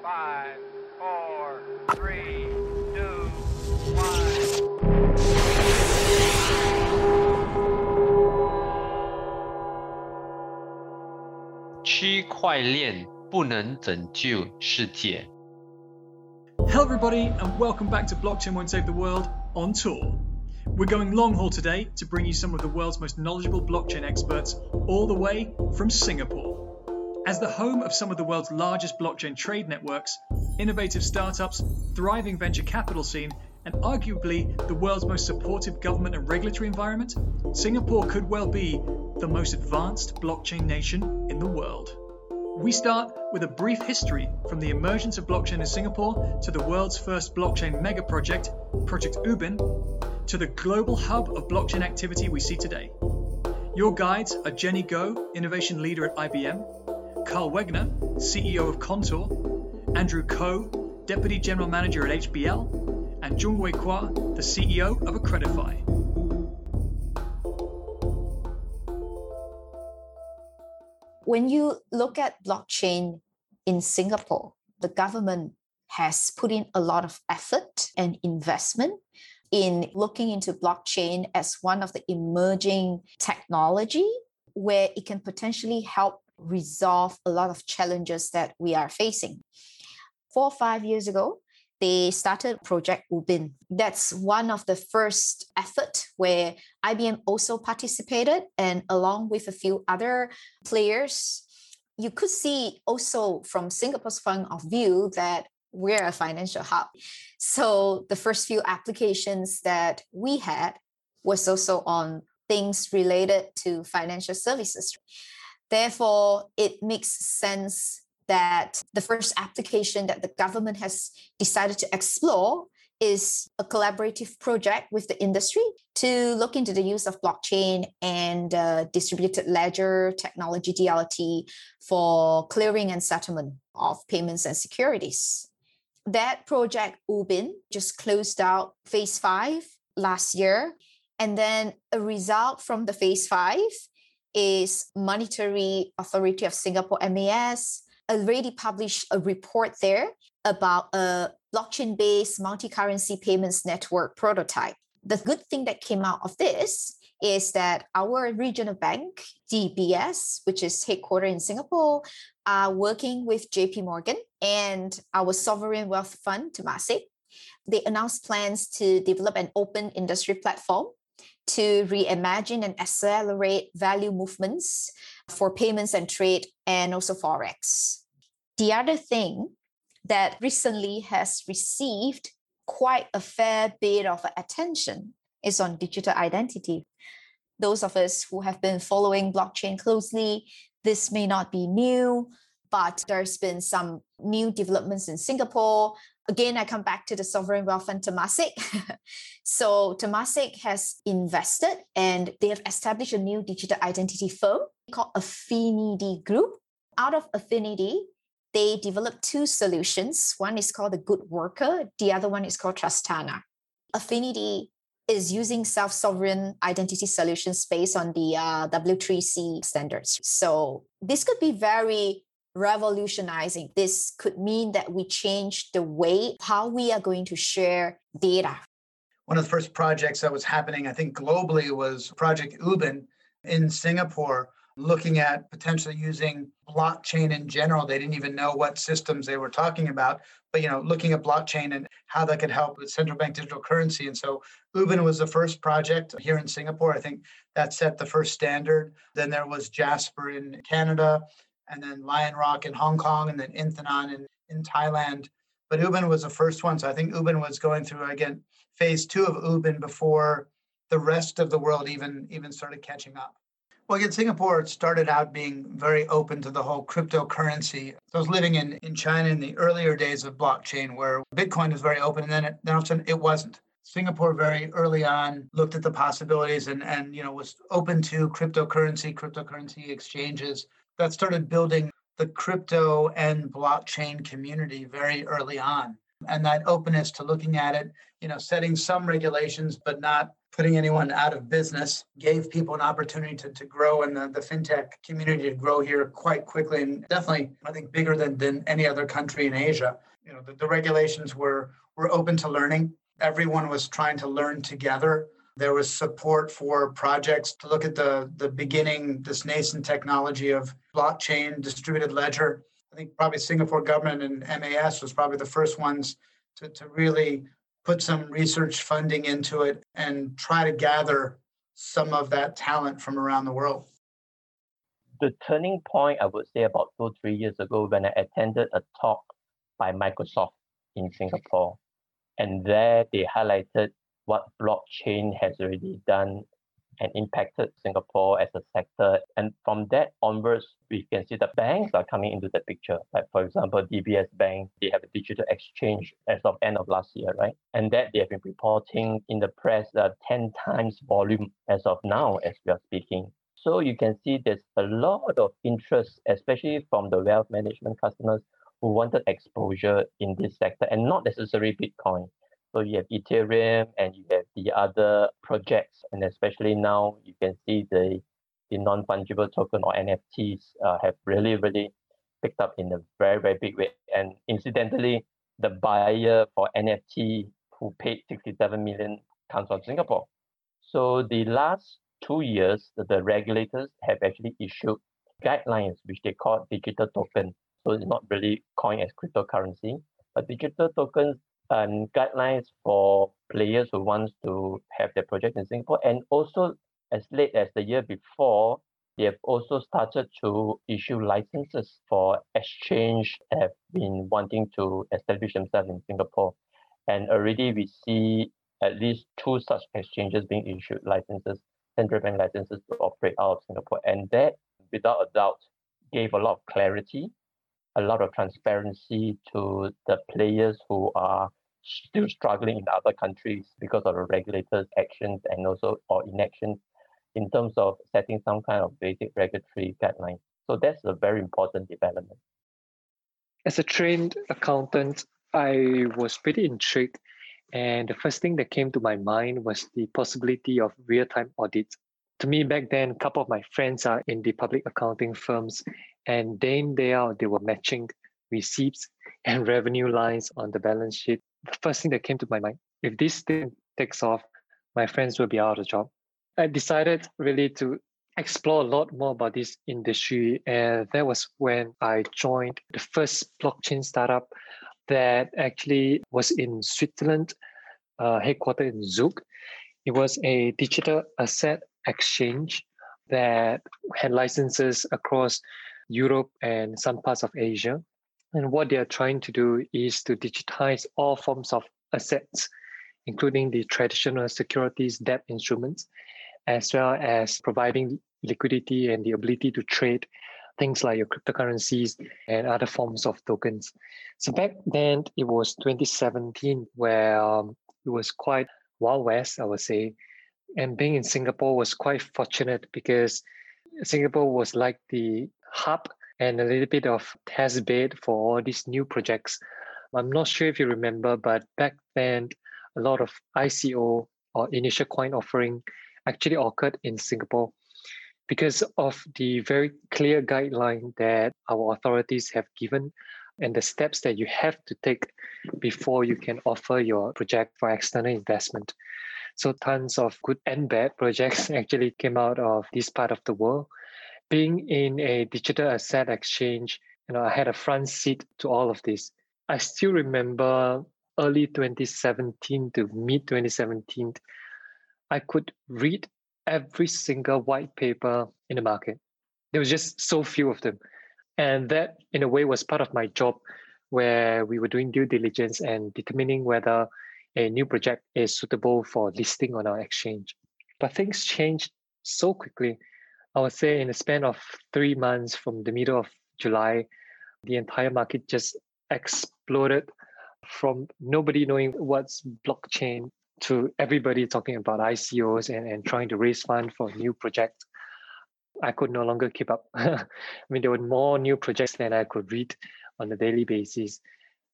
Five, four, three, two, one. 区块链不能拯救世界。 Hello, everybody, and welcome back to Blockchain Won't Save the World on tour. We're going long haul today to bring you some of the world's most knowledgeable blockchain experts, all the way from Singapore. As the home of some of the world's largest blockchain trade networks, innovative startups, thriving venture capital scene, and arguably the world's most supportive government and regulatory environment, Singapore could well be the most advanced blockchain nation in the world. We start with a brief history from the emergence of blockchain in Singapore to the world's first blockchain mega project, Project Ubin, to the global hub of blockchain activity we see today. Your guides are Jenny Go, innovation leader at IBM, Carl Wegner, CEO of Contour, Andrew Ko, deputy general manager at HBL, and Jung Wei Kwa, the CEO of Accredify. when you look at blockchain in Singapore, the government has put in a lot of effort and investment in looking into blockchain as one of the emerging technology where it can potentially help resolve a lot of challenges that we are facing. Four or five years ago, they started Project Ubin. That's one of the first effort where IBM also participated, and along with a few other players, you could see also from Singapore's point of view that we're a financial hub. So the first few applications that we had was also on things related to financial services. Therefore, it makes sense that the first application that the government has decided to explore is a collaborative project with the industry to look into the use of blockchain and uh, distributed ledger technology DLT for clearing and settlement of payments and securities. That project, Ubin, just closed out phase five last year. And then a result from the phase five is Monetary Authority of Singapore, MAS, already published a report there about a blockchain based multi currency payments network prototype. The good thing that came out of this is that our regional bank, DBS, which is headquartered in Singapore, are working with JP Morgan and our sovereign wealth fund, Temasek. They announced plans to develop an open industry platform to reimagine and accelerate value movements for payments and trade and also forex. The other thing that recently has received quite a fair bit of attention is on digital identity. Those of us who have been following blockchain closely, this may not be new, but there's been some new developments in Singapore. Again, I come back to the sovereign wealth fund Temasek. so Temasek has invested and they have established a new digital identity firm called Affinidi Group. Out of Affinidi, they developed two solutions. One is called the Good Worker, the other one is called Trustana. Affinidi is using self sovereign identity solutions based on the uh, W3C standards. So this could be very revolutionizing. This could mean that we change the way how we are going to share data. One of the first projects that was happening, I think globally, was Project Ubin in Singapore, looking at potentially using blockchain in general. They didn't even know what systems they were talking about, but you know, looking at blockchain and how that could help with central bank digital currency. And so Ubin was the first project here in Singapore. I think that set the first standard. Then there was Jasper in Canada, and then Lion Rock in Hong Kong, and then Inthanon in, in Thailand. But Ubin was the first one. So I think Ubin was going through again phase two of Ubin before the rest of the world even even started catching up. Well, again, Singapore started out being very open to the whole cryptocurrency. I was living in, in China in the earlier days of blockchain where Bitcoin was very open and then, it, then all of a sudden it wasn't. Singapore very early on looked at the possibilities and, and you know was open to cryptocurrency, cryptocurrency exchanges that started building the crypto and blockchain community very early on. and that openness to looking at it, you know, setting some regulations, but not putting anyone out of business, gave people an opportunity to, to grow and the, the fintech community to grow here quite quickly and definitely, I think, bigger than, than any other country in Asia. You know, the, the regulations were were open to learning. Everyone was trying to learn together. There was support for projects to look at the, the beginning, this nascent technology of blockchain, distributed ledger. I think probably Singapore government and MAS was probably the first ones to, to really put some research funding into it and try to gather some of that talent from around the world. The turning point, I would say, about two, three years ago, when I attended a talk by Microsoft in Singapore. And there they highlighted what blockchain has already done and impacted Singapore as a sector. And from that onwards, we can see the banks are coming into the picture. Like for example, DBS Bank, they have a digital exchange as of end of last year, right? And that they have been reporting in the press that 10 times volume as of now as we are speaking. So you can see there's a lot of interest, especially from the wealth management customers who wanted exposure in this sector and not necessarily Bitcoin. So you have Ethereum and you have the other projects, and especially now you can see the the non-fungible token or NFTs uh, have really really picked up in a very very big way. And incidentally, the buyer for NFT who paid 67 million comes from Singapore. So the last two years, the, regulators have actually issued guidelines which they call digital token. So it's not really coined as cryptocurrency, but digital tokens um, guidelines for players who wants to have their project in Singapore. And also, as late as the year before, they have also started to issue licenses for exchange have been wanting to establish themselves in Singapore. And already we see at least two such exchanges being issued licenses, central bank licenses to operate out of Singapore. And that, without a doubt, gave a lot of clarity, a lot of transparency to the players who are still struggling in other countries because of the regulators' actions and also or inactions in terms of setting some kind of basic regulatory guidelines. So that's a very important development. As a trained accountant, I was pretty intrigued. And the first thing that came to my mind was the possibility of real time audits. To me, back then, a couple of my friends are in the public accounting firms, and day in, day out, they were matching receipts and revenue lines on the balance sheet the first thing that came to my mind if this thing takes off, my friends will be out of job. I decided really to explore a lot more about this industry. And that was when I joined the first blockchain startup that actually was in Switzerland, uh, headquartered in Zug. It was a digital asset exchange that had licenses across Europe and some parts of Asia. And what they are trying to do is to digitize all forms of assets, including the traditional securities debt instruments, as well as providing liquidity and the ability to trade things like your cryptocurrencies and other forms of tokens. So back then, it was 2017, where um, it was quite wild west, I would say. And being in Singapore was quite fortunate because Singapore was like the hub and a little bit of test bed for all these new projects. I'm not sure if you remember, but back then, a lot of ICO or initial coin offering actually occurred in Singapore because of the very clear guideline that our authorities have given and the steps that you have to take before you can offer your project for external investment. So tons of good and bad projects actually came out of this part of the world being in a digital asset exchange, you know, I had a front seat to all of this. I still remember early 2017 to mid 2017, I could read every single white paper in the market. There was just so few of them. And that, in a way, was part of my job where we were doing due diligence and determining whether a new project is suitable for listing on our exchange. But things changed so quickly I would say in the span of three months from the middle of July, the entire market just exploded from nobody knowing what's blockchain to everybody talking about ICOs and, and trying to raise funds for new projects. I could no longer keep up. I mean, there were more new projects than I could read on a daily basis.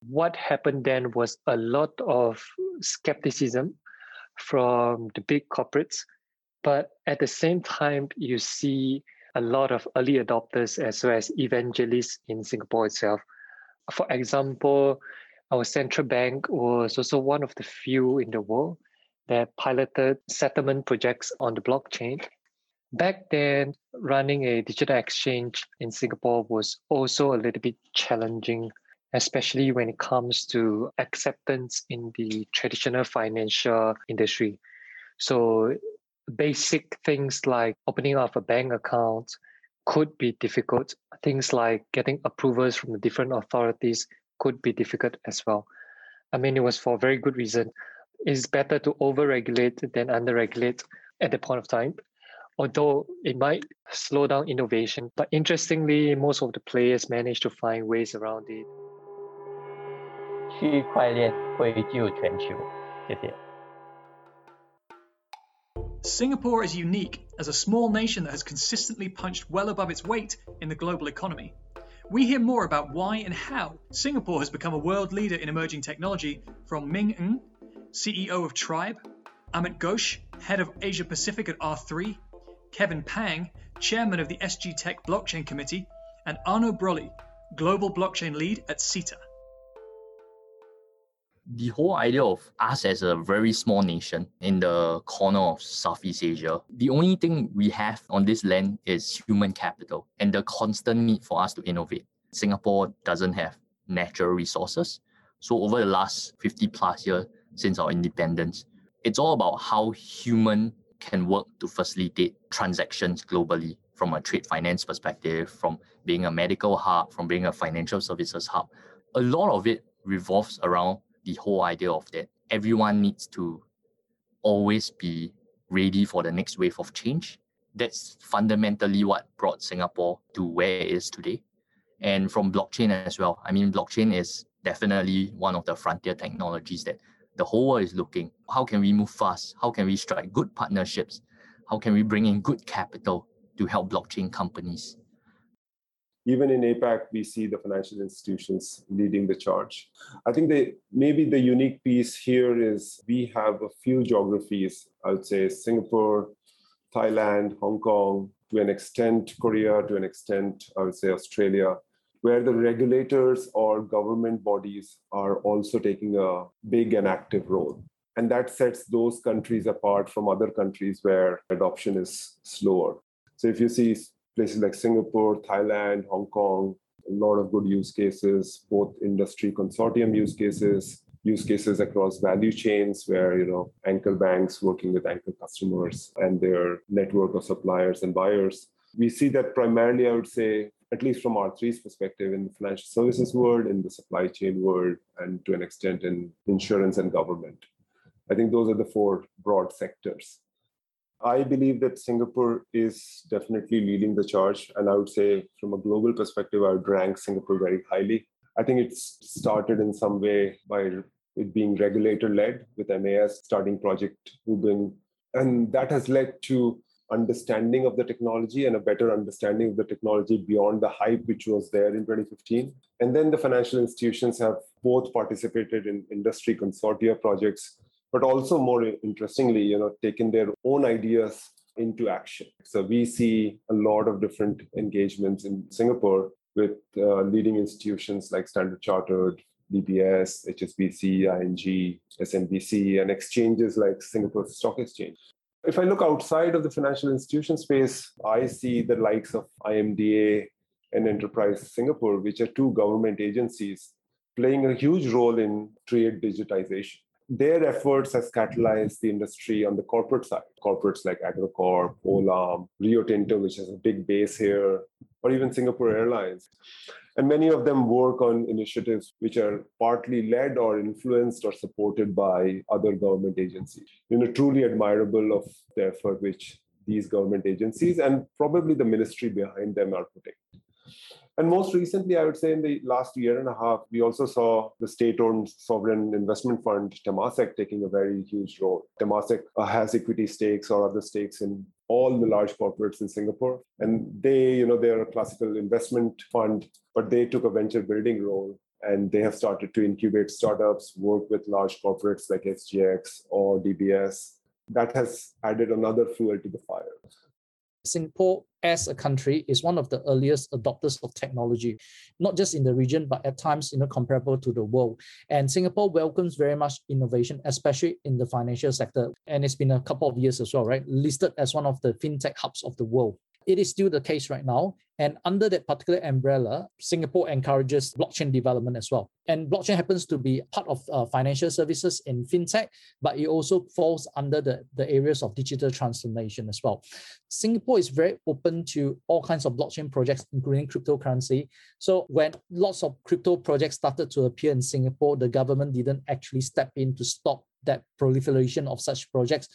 What happened then was a lot of skepticism from the big corporates, but at the same time, you see a lot of early adopters as well as evangelists in Singapore itself. For example, our central bank was also one of the few in the world that piloted settlement projects on the blockchain. Back then, running a digital exchange in Singapore was also a little bit challenging, especially when it comes to acceptance in the traditional financial industry. So, basic things like opening up a bank account could be difficult. Things like getting approvals from the different authorities could be difficult as well. I mean, it was for a very good reason. It's better to overregulate than underregulate at the point of time, although it might slow down innovation. But interestingly, most of the players managed to find ways around it. 区块链会救全球。谢谢。 Singapore is unique as a small nation that has consistently punched well above its weight in the global economy. We hear more about why and how Singapore has become a world leader in emerging technology from Ming Ng, CEO of Tribe, Amit Ghosh, head of Asia Pacific at R3, Kevin Pang, chairman of the SG Tech Blockchain Committee, and Arno Broly, global blockchain lead at CETA. The whole idea of us as a very small nation in the corner of Southeast Asia, the only thing we have on this land is human capital and the constant need for us to innovate. Singapore doesn't have natural resources. So over the last 50 plus years since our independence, it's all about how human can work to facilitate transactions globally from a trade finance perspective, from being a medical hub, from being a financial services hub. A lot of it revolves around the whole idea of that everyone needs to always be ready for the next wave of change. That's fundamentally what brought Singapore to where it is today. And from blockchain as well. I mean, blockchain is definitely one of the frontier technologies that the whole world is looking. How can we move fast? How can we strike good partnerships? How can we bring in good capital to help blockchain companies? Even in APAC, we see the financial institutions leading the charge. I think maybe the unique piece here is we have a few geographies, I would say Singapore, Thailand, Hong Kong, to an extent, Korea, to an extent, I would say Australia, where the regulators or government bodies are also taking a big and active role. And that sets those countries apart from other countries where adoption is slower. So if you see places like Singapore, Thailand, Hong Kong, a lot of good use cases, both industry consortium use cases, use cases across value chains where, you know, anchor banks working with anchor customers and their network of suppliers and buyers. We see that primarily, I would say, at least from R3's perspective, in the financial services world, in the supply chain world, and to an extent in insurance and government. I think those are the four broad sectors. I believe that Singapore is definitely leading the charge. And I would say, from a global perspective, I would rank Singapore very highly. I think it's started in some way by it being regulator led with MAS starting Project Ubin. And that has led to understanding of the technology and a better understanding of the technology beyond the hype which was there in 2015. And then the financial institutions have both participated in industry consortia projects but also more interestingly, you know, taken their own ideas into action. So we see a lot of different engagements in Singapore with uh, leading institutions like Standard Chartered, DBS, HSBC, ING, SMBC, and exchanges like Singapore Stock Exchange. If I look outside of the financial institution space, I see the likes of IMDA and Enterprise Singapore, which are two government agencies playing a huge role in trade digitization their efforts has catalyzed the industry on the corporate side. Corporates like Agrocorp, Olam, Rio Tinto, which has a big base here, or even Singapore Airlines. And many of them work on initiatives which are partly led or influenced or supported by other government agencies. You know, truly admirable of the effort which these government agencies and probably the ministry behind them are putting. And most recently, I would say in the last year and a half, we also saw the state owned sovereign investment fund, Temasek, taking a very huge role. Temasek uh, has equity stakes or other stakes in all the large corporates in Singapore. And they, you know, they're a classical investment fund, but they took a venture building role and they have started to incubate startups, work with large corporates like SGX or DBS. That has added another fuel to the fire. Singapore, as a country, is one of the earliest adopters of technology, not just in the region, but at times, you know, comparable to the world. And Singapore welcomes very much innovation, especially in the financial sector. And it's been a couple of years as well, right? Listed as one of the fintech hubs of the world it is still the case right now. And under that particular umbrella, Singapore encourages blockchain development as well. And blockchain happens to be part of uh, financial services in fintech, but it also falls under the, the areas of digital transformation as well. Singapore is very open to all kinds of blockchain projects, including cryptocurrency. So when lots of crypto projects started to appear in Singapore, the government didn't actually step in to stop that proliferation of such projects.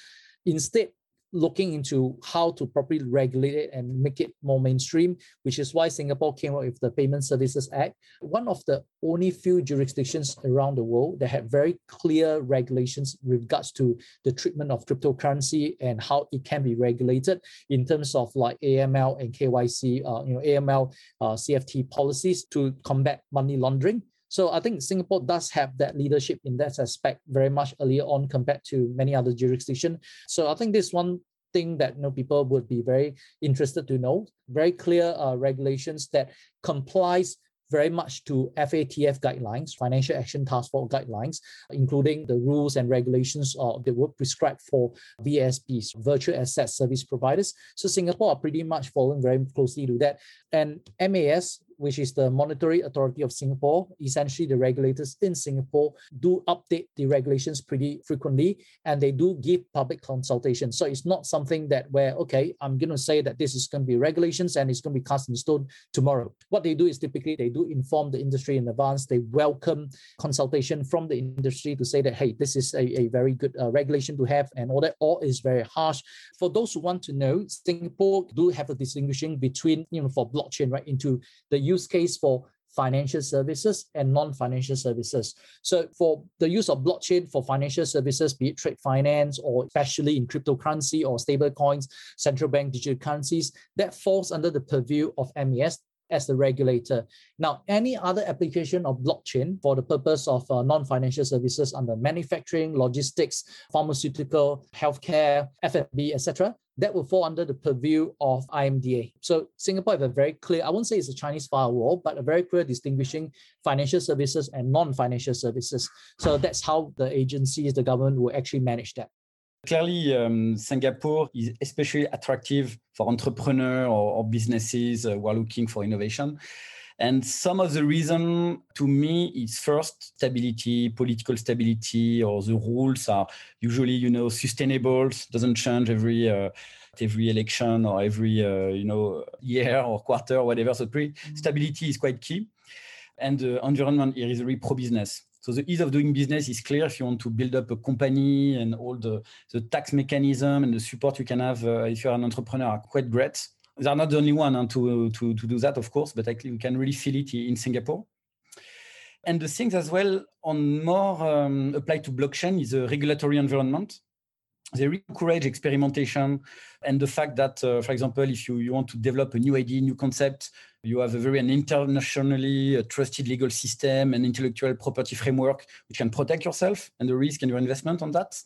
Instead, looking into how to properly regulate it and make it more mainstream, which is why Singapore came up with the Payment Services Act. One of the only few jurisdictions around the world that had very clear regulations with regards to the treatment of cryptocurrency and how it can be regulated in terms of like AML and KYC, uh, you know, AML, uh, CFT policies to combat money laundering. So I think Singapore does have that leadership in that aspect very much earlier on compared to many other jurisdictions. So I think this one thing that you know, people would be very interested to know. Very clear uh, regulations that complies very much to FATF guidelines, Financial Action Task Force guidelines, including the rules and regulations uh, that were prescribed for VASPs, virtual asset service providers. So Singapore are pretty much following very closely to that. And MAS which is the Monetary Authority of Singapore, essentially the regulators in Singapore do update the regulations pretty frequently and they do give public consultation. So it's not something that where, okay, I'm going to say that this is going to be regulations and it's going to be cast in stone tomorrow. What they do is typically they do inform the industry in advance. They welcome consultation from the industry to say that, hey, this is a, a very good uh, regulation to have and all that, all is very harsh. For those who want to know, Singapore do have a distinguishing between, you know, for blockchain, right, into the use case for financial services and non-financial services. So for the use of blockchain for financial services, be it trade finance or especially in cryptocurrency or stable coins, central bank digital currencies, that falls under the purview of MAS as the regulator. Now, any other application of blockchain for the purpose of uh, non-financial services under manufacturing, logistics, pharmaceutical, healthcare, F&B, etc., that will fall under the purview of IMDA. So Singapore have a very clear, I won't say it's a Chinese firewall, but a very clear distinguishing financial services and non-financial services. So that's how the agencies, the government will actually manage that. Clearly, um, Singapore is especially attractive for entrepreneurs or, or businesses uh, who are looking for innovation. And some of the reason to me is first stability, political stability, or the rules are usually, you know, sustainable, doesn't change every uh, every election or every uh, you know year or quarter or whatever. So pre- mm-hmm. stability is quite key. And the environment here is really pro-business. So the ease of doing business is clear if you want to build up a company and all the, the tax mechanism and the support you can have uh, if you're an entrepreneur are quite great they're not the only one uh, to, to, to do that, of course, but actually we can really feel it in Singapore. And the things as well on more um, applied to blockchain is a regulatory environment. They encourage experimentation and the fact that, uh, for example, if you, you want to develop a new idea, new concept, you have a very an internationally uh, trusted legal system and intellectual property framework which can protect yourself and the risk and your investment on that.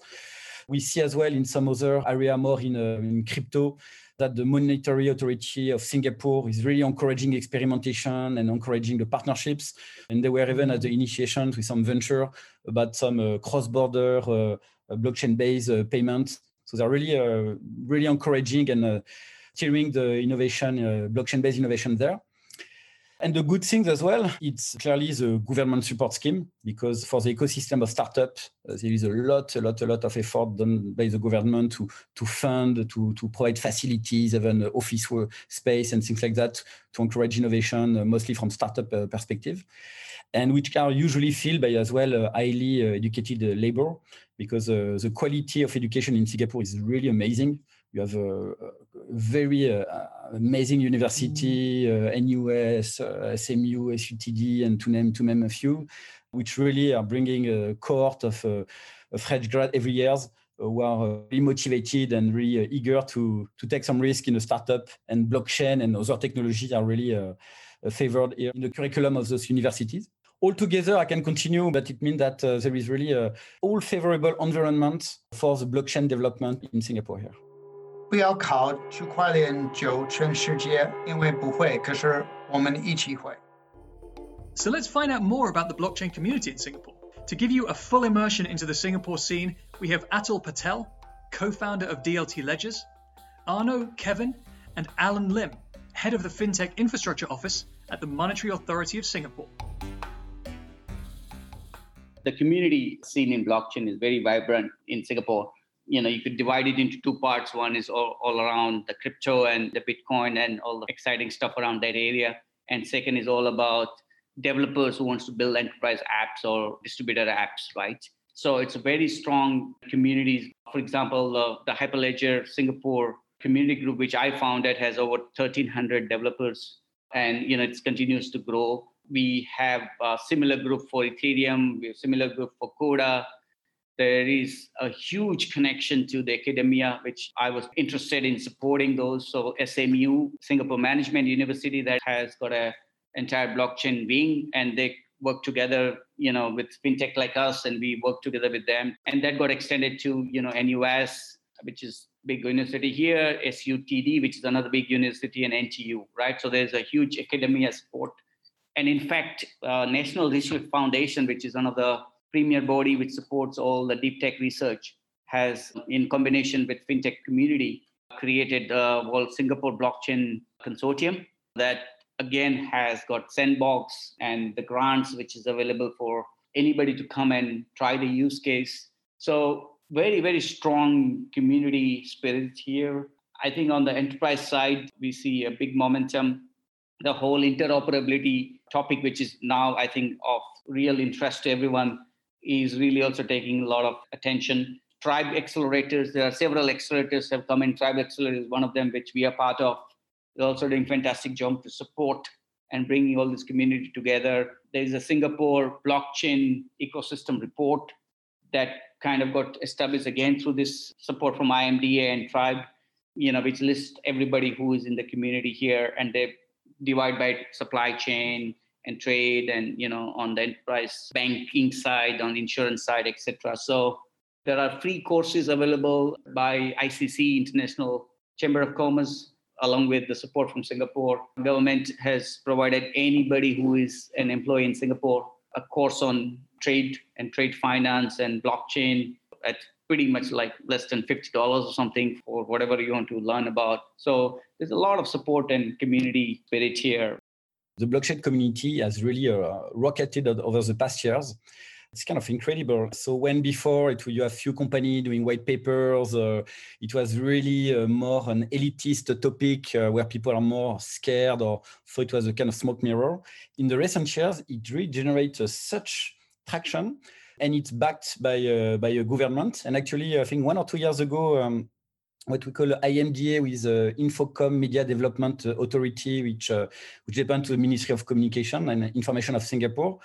We see as well in some other area more in, uh, in crypto that the Monetary Authority of Singapore is really encouraging experimentation and encouraging the partnerships. And they were even at the initiation with some venture about some uh, cross-border uh, blockchain-based uh, payments. So they're really, uh, really encouraging and uh, steering the innovation, blockchain-based innovation there. And the good things as well, it's clearly the government support scheme because for the ecosystem of startups, uh, there is a lot, a lot, a lot of effort done by the government to to fund, to to provide facilities, even office space and things like that to encourage innovation, uh, mostly from startup uh, perspective, and which are usually filled by as well uh, highly uh, educated uh, labor because the quality of education in Singapore is really amazing you have a, very uh, amazing university, uh, NUS, uh, SMU, SUTD, and to name to name a few, which really are bringing a cohort of, uh, fresh grad every year uh, who are really motivated and really eager to to take some risk in a startup. And blockchain and other technologies are really favored in the curriculum of those universities. altogether, I can continue, but it means that uh, there is really a all favorable environment for the blockchain development in Singapore here. 不要考区块链九全世界，因为不会，可是我们一起会。 So let's find out more about the blockchain community in Singapore. To give you a full immersion into the Singapore scene, we have Atul Patel, co founder of DLT Ledgers, Arno Kevin, and Alan Lim, head of the FinTech Infrastructure Office at the Monetary Authority of Singapore. The community scene in blockchain is very vibrant in Singapore. you know, you could divide it into two parts. One is all, all around the crypto and the Bitcoin and all the exciting stuff around that area. And second is all about developers who wants to build enterprise apps or distributed apps, right? So it's a very strong communities. For example, uh, the Hyperledger Singapore community group, which I founded, has over 1,300 developers, and you know it continues to grow. We have a similar group for Ethereum. We have similar group for Corda. There is a huge connection to the academia, which I was interested in supporting those. So SMU, Singapore Management University, that has got an entire blockchain wing, and they work together, you know, with fintech like us, and we work together with them. And that got extended to, you know, NUS, which is big university here, SUTD, which is another big university, and NTU, right? So there's a huge academia support. And in fact, uh, National Research Foundation, which is the premier body which supports all the deep tech research, has, in combination with fintech community, created the World Singapore Blockchain Consortium that again has got sandbox and the grants which is available for anybody to come and try the use case. So very very strong community spirit here. I think on the enterprise side we see a big momentum. The whole interoperability topic which is now i think of real interest to everyone is really also taking a lot of attention. Tribe accelerators there are several accelerators have come in. Tribe accelerator is one of them which we are part of. They're also doing fantastic job to support and bringing all this community together. There's a Singapore blockchain ecosystem report that kind of got established again through this support from IMDA and Tribe, you know, which lists everybody who is in the community here and they divide by supply chain and trade and you know on the enterprise banking side, on insurance side, etc. So there are free courses available by ICC International Chamber of Commerce along with the support from Singapore. Government has provided anybody who is an employee in Singapore a course on trade and trade finance and blockchain at pretty much like less than $50 or something for whatever you want to learn about. So there's a lot of support and community spirit here. The blockchain community has really uh, rocketed over the past years it's kind of incredible. So when before it you have few companies doing white papers, uh, it was really uh, more an elitist topic uh, where people are more scared or so it was a kind of smoke mirror. In the recent years, it really generates such traction and it's backed by by a government. And actually, I think one or two years ago. Um, what we call IMDA with uh, Infocomm Media Development Authority, which uh, which depends to the Ministry of Communication and Information of Singapore,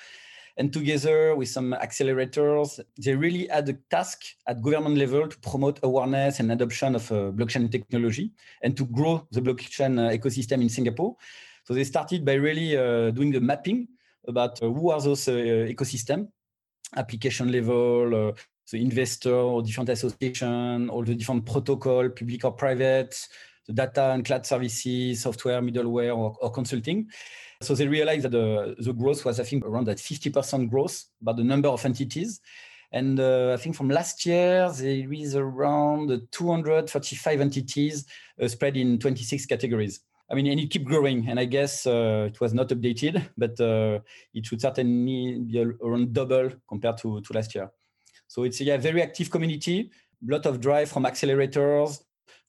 and together with some accelerators, they really had a task at government level to promote awareness and adoption of uh, blockchain technology and to grow the blockchain uh, ecosystem in Singapore. So they started by really uh, doing the mapping about uh, who are those uh, ecosystem, application level, the investor, or different association, all the different protocol, public or private, the data and cloud services, software, middleware, or, or consulting. So they realized that the, the growth was, I think, around that 50% growth about the number of entities. And uh, I think from last year, there is around 235 entities uh, spread in 26 categories. I mean, and it keep growing. And I guess uh, it was not updated, but uh, it should certainly be around double compared to, to last year. So it's a yeah, very active community, a lot of drive from accelerators,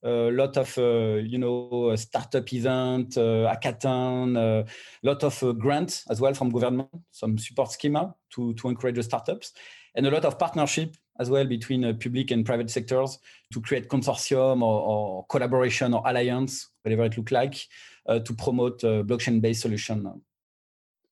a lot of uh, you know startup event, uh, hackathon, a lot of uh, grants as well from government, some support schema to to encourage the startups, and a lot of partnership as well between uh, public and private sectors to create consortium or, or collaboration or alliance, whatever it look like, uh, to promote uh, blockchain-based solution.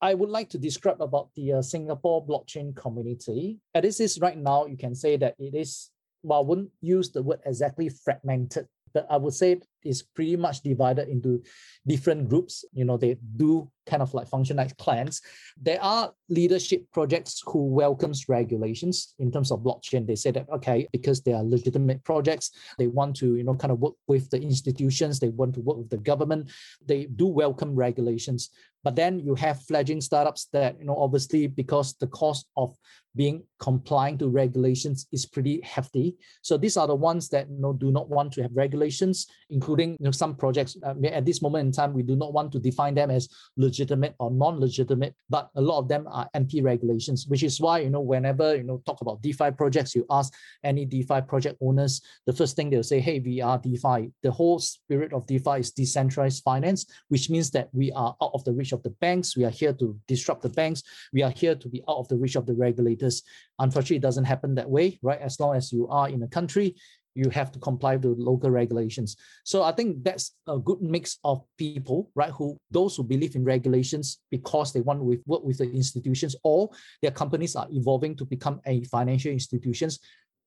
I would like to describe about the uh, Singapore blockchain community. As this is right now, you can say that it is, well, I wouldn't use the word exactly fragmented, but I would say is pretty much divided into different groups. You know, they do kind of like function like clans. There are leadership projects who welcomes regulations in terms of blockchain. They say that okay, because they are legitimate projects, they want to you know kind of work with the institutions, they want to work with the government. They do welcome regulations. But then you have fledgling startups that, you know, obviously because the cost of being complying to regulations is pretty hefty. So these are the ones that you know do not want to have regulations, including you know some projects. Uh, at this moment in time, we do not want to define them as legitimate or non-legitimate, but a lot of them are anti-regulations, which is why you know whenever you know talk about DeFi projects, you ask any DeFi project owners, the first thing they'll say, "Hey, we are DeFi." The whole spirit of DeFi is decentralized finance, which means that we are out of the reach of the banks. We are here to disrupt the banks. We are here to be out of the reach of the regulators. Unfortunately, it doesn't happen that way, right? As long as you are in a country, you have to comply with local regulations. So I think that's a good mix of people, right? Who those who believe in regulations because they want to work with the institutions, or their companies are evolving to become a financial institutions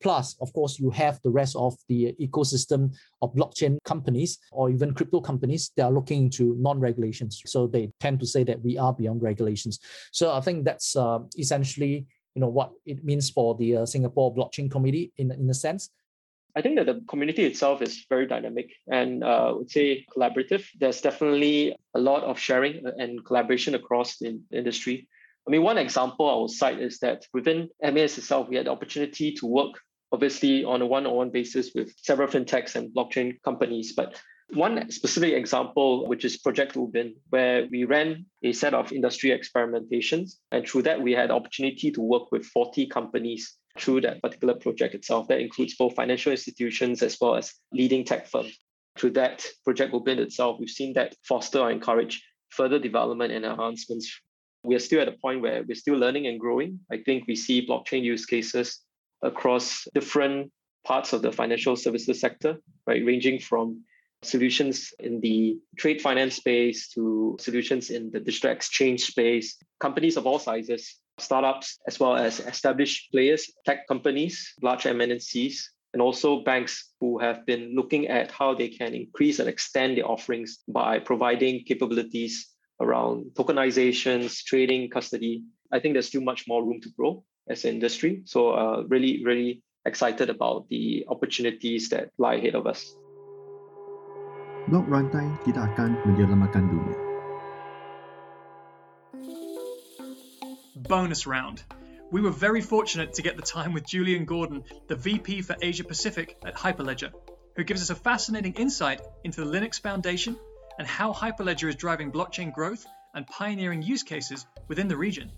Plus, of course, you have the rest of the ecosystem of blockchain companies or even crypto companies that are looking into non-regulations. So they tend to say that we are beyond regulations. So I think that's uh, essentially you know what it means for the uh, Singapore Blockchain Committee in in a sense. I think that the community itself is very dynamic and uh, I would say collaborative. There's definitely a lot of sharing and collaboration across the industry. I mean, one example I will cite is that within MAS itself, we had the opportunity to work obviously on a one-on-one basis with several fintechs and blockchain companies. But one specific example, which is Project Ubin, where we ran a set of industry experimentations. And through that, we had opportunity to work with 40 companies through that particular project itself. That includes both financial institutions as well as leading tech firms. Through that Project Ubin itself, we've seen that foster or encourage further development and enhancements. We are still at a point where we're still learning and growing. I think we see blockchain use cases across different parts of the financial services sector, right? Ranging from solutions in the trade finance space to solutions in the digital exchange space, companies of all sizes, startups, as well as established players, tech companies, large MNCs, and also banks who have been looking at how they can increase and extend their offerings by providing capabilities around tokenizations, trading, custody. I think there's still much more room to grow as an industry. So uh, really, really excited about the opportunities that lie ahead of us. Blok rantai tidak akan menyelamatkan dunia. Bonus round. We were very fortunate to get the time with Julian Gordon, the VP for Asia Pacific at Hyperledger, who gives us a fascinating insight into the Linux Foundation and how Hyperledger is driving blockchain growth and pioneering use cases within the region.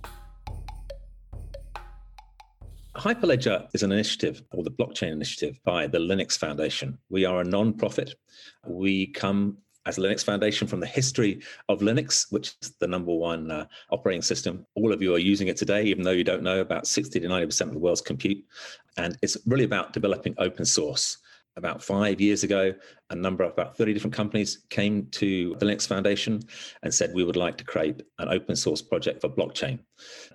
Hyperledger is an initiative, or the blockchain initiative, by the Linux Foundation. We are a non-profit. We come as Linux Foundation from the history of Linux, which is the number one uh, operating system. All of you are using it today, even though you don't know about 60 to 90% of the world's compute. And it's really about developing open source about five years ago, a number of about 30 different companies came to the Linux Foundation and said we would like to create an open source project for blockchain.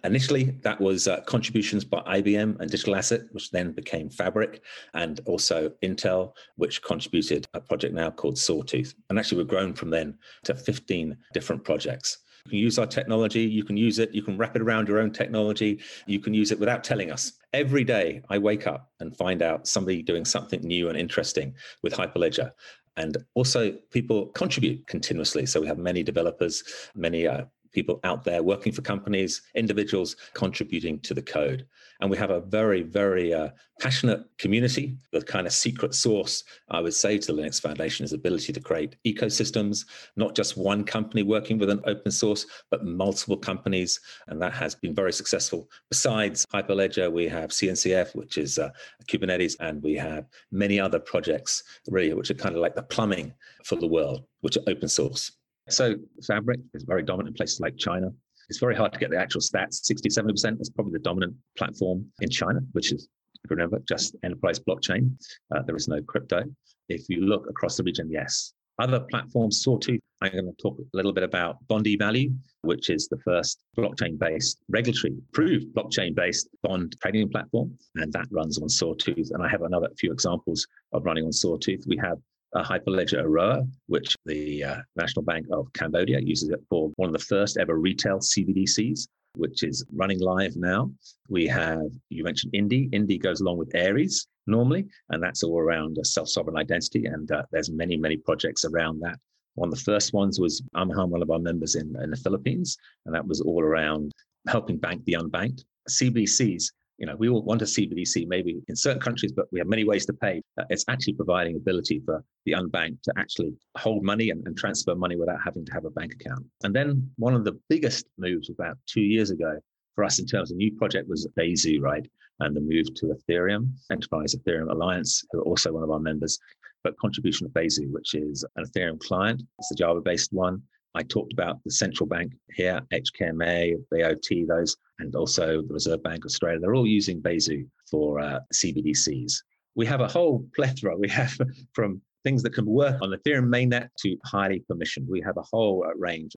Initially, that was uh, contributions by IBM and Digital Asset, which then became Fabric, and also Intel, which contributed a project now called Sawtooth. And actually, we've grown from then to 15 different projects. You can use our technology, you can use it, you can wrap it around your own technology, you can use it without telling us. Every day I wake up and find out somebody doing something new and interesting with Hyperledger. And also, people contribute continuously. So we have many developers, many uh, people out there working for companies, individuals contributing to the code. And we have a very, very uh, passionate community. The kind of secret source, I would say, to the Linux Foundation is ability to create ecosystems, not just one company working with an open source, but multiple companies. And that has been very successful. Besides Hyperledger, we have CNCF, which is uh, Kubernetes, and we have many other projects, really, which are kind of like the plumbing for the world, which are open source. So Fabric is very dominant in places like China. It's very hard to get the actual stats. 60, 70% is probably the dominant platform in China, which is, if you remember, just enterprise blockchain. Uh, there is no crypto. If you look across the region, yes. Other platforms, Sawtooth, I'm going to talk a little bit about BondEvalue, which is the first blockchain based, regulatory approved blockchain based bond trading platform. And that runs on Sawtooth. And I have another few examples of running on Sawtooth. We have uh, Hyperledger Iroha, which the uh, National Bank of Cambodia uses it for one of the first ever retail CBDCs, which is running live now. We have, you mentioned Indy. Indy goes along with Aries normally, and that's all around a self-sovereign identity. And uh, there's many, many projects around that. One of the first ones was Amaham, one of our members in, in the Philippines, and that was all around helping bank the unbanked. CBDCs you know, we all want a CBDC maybe in certain countries, but we have many ways to pay. Uh, it's actually providing ability for the unbanked to actually hold money and, and transfer money without having to have a bank account. And then one of the biggest moves about two years ago for us in terms of new project was Besu, right? And the move to Ethereum, Enterprise Ethereum Alliance, who are also one of our members, but contribution of Besu, which is an Ethereum client. It's a Java based one. I talked about the central bank here, HKMA, BOT, those, and also the Reserve Bank of Australia. They're all using Besu for uh, CBDCs. We have a whole plethora. We have from things that can work on Ethereum mainnet to highly permissioned. We have a whole uh, range.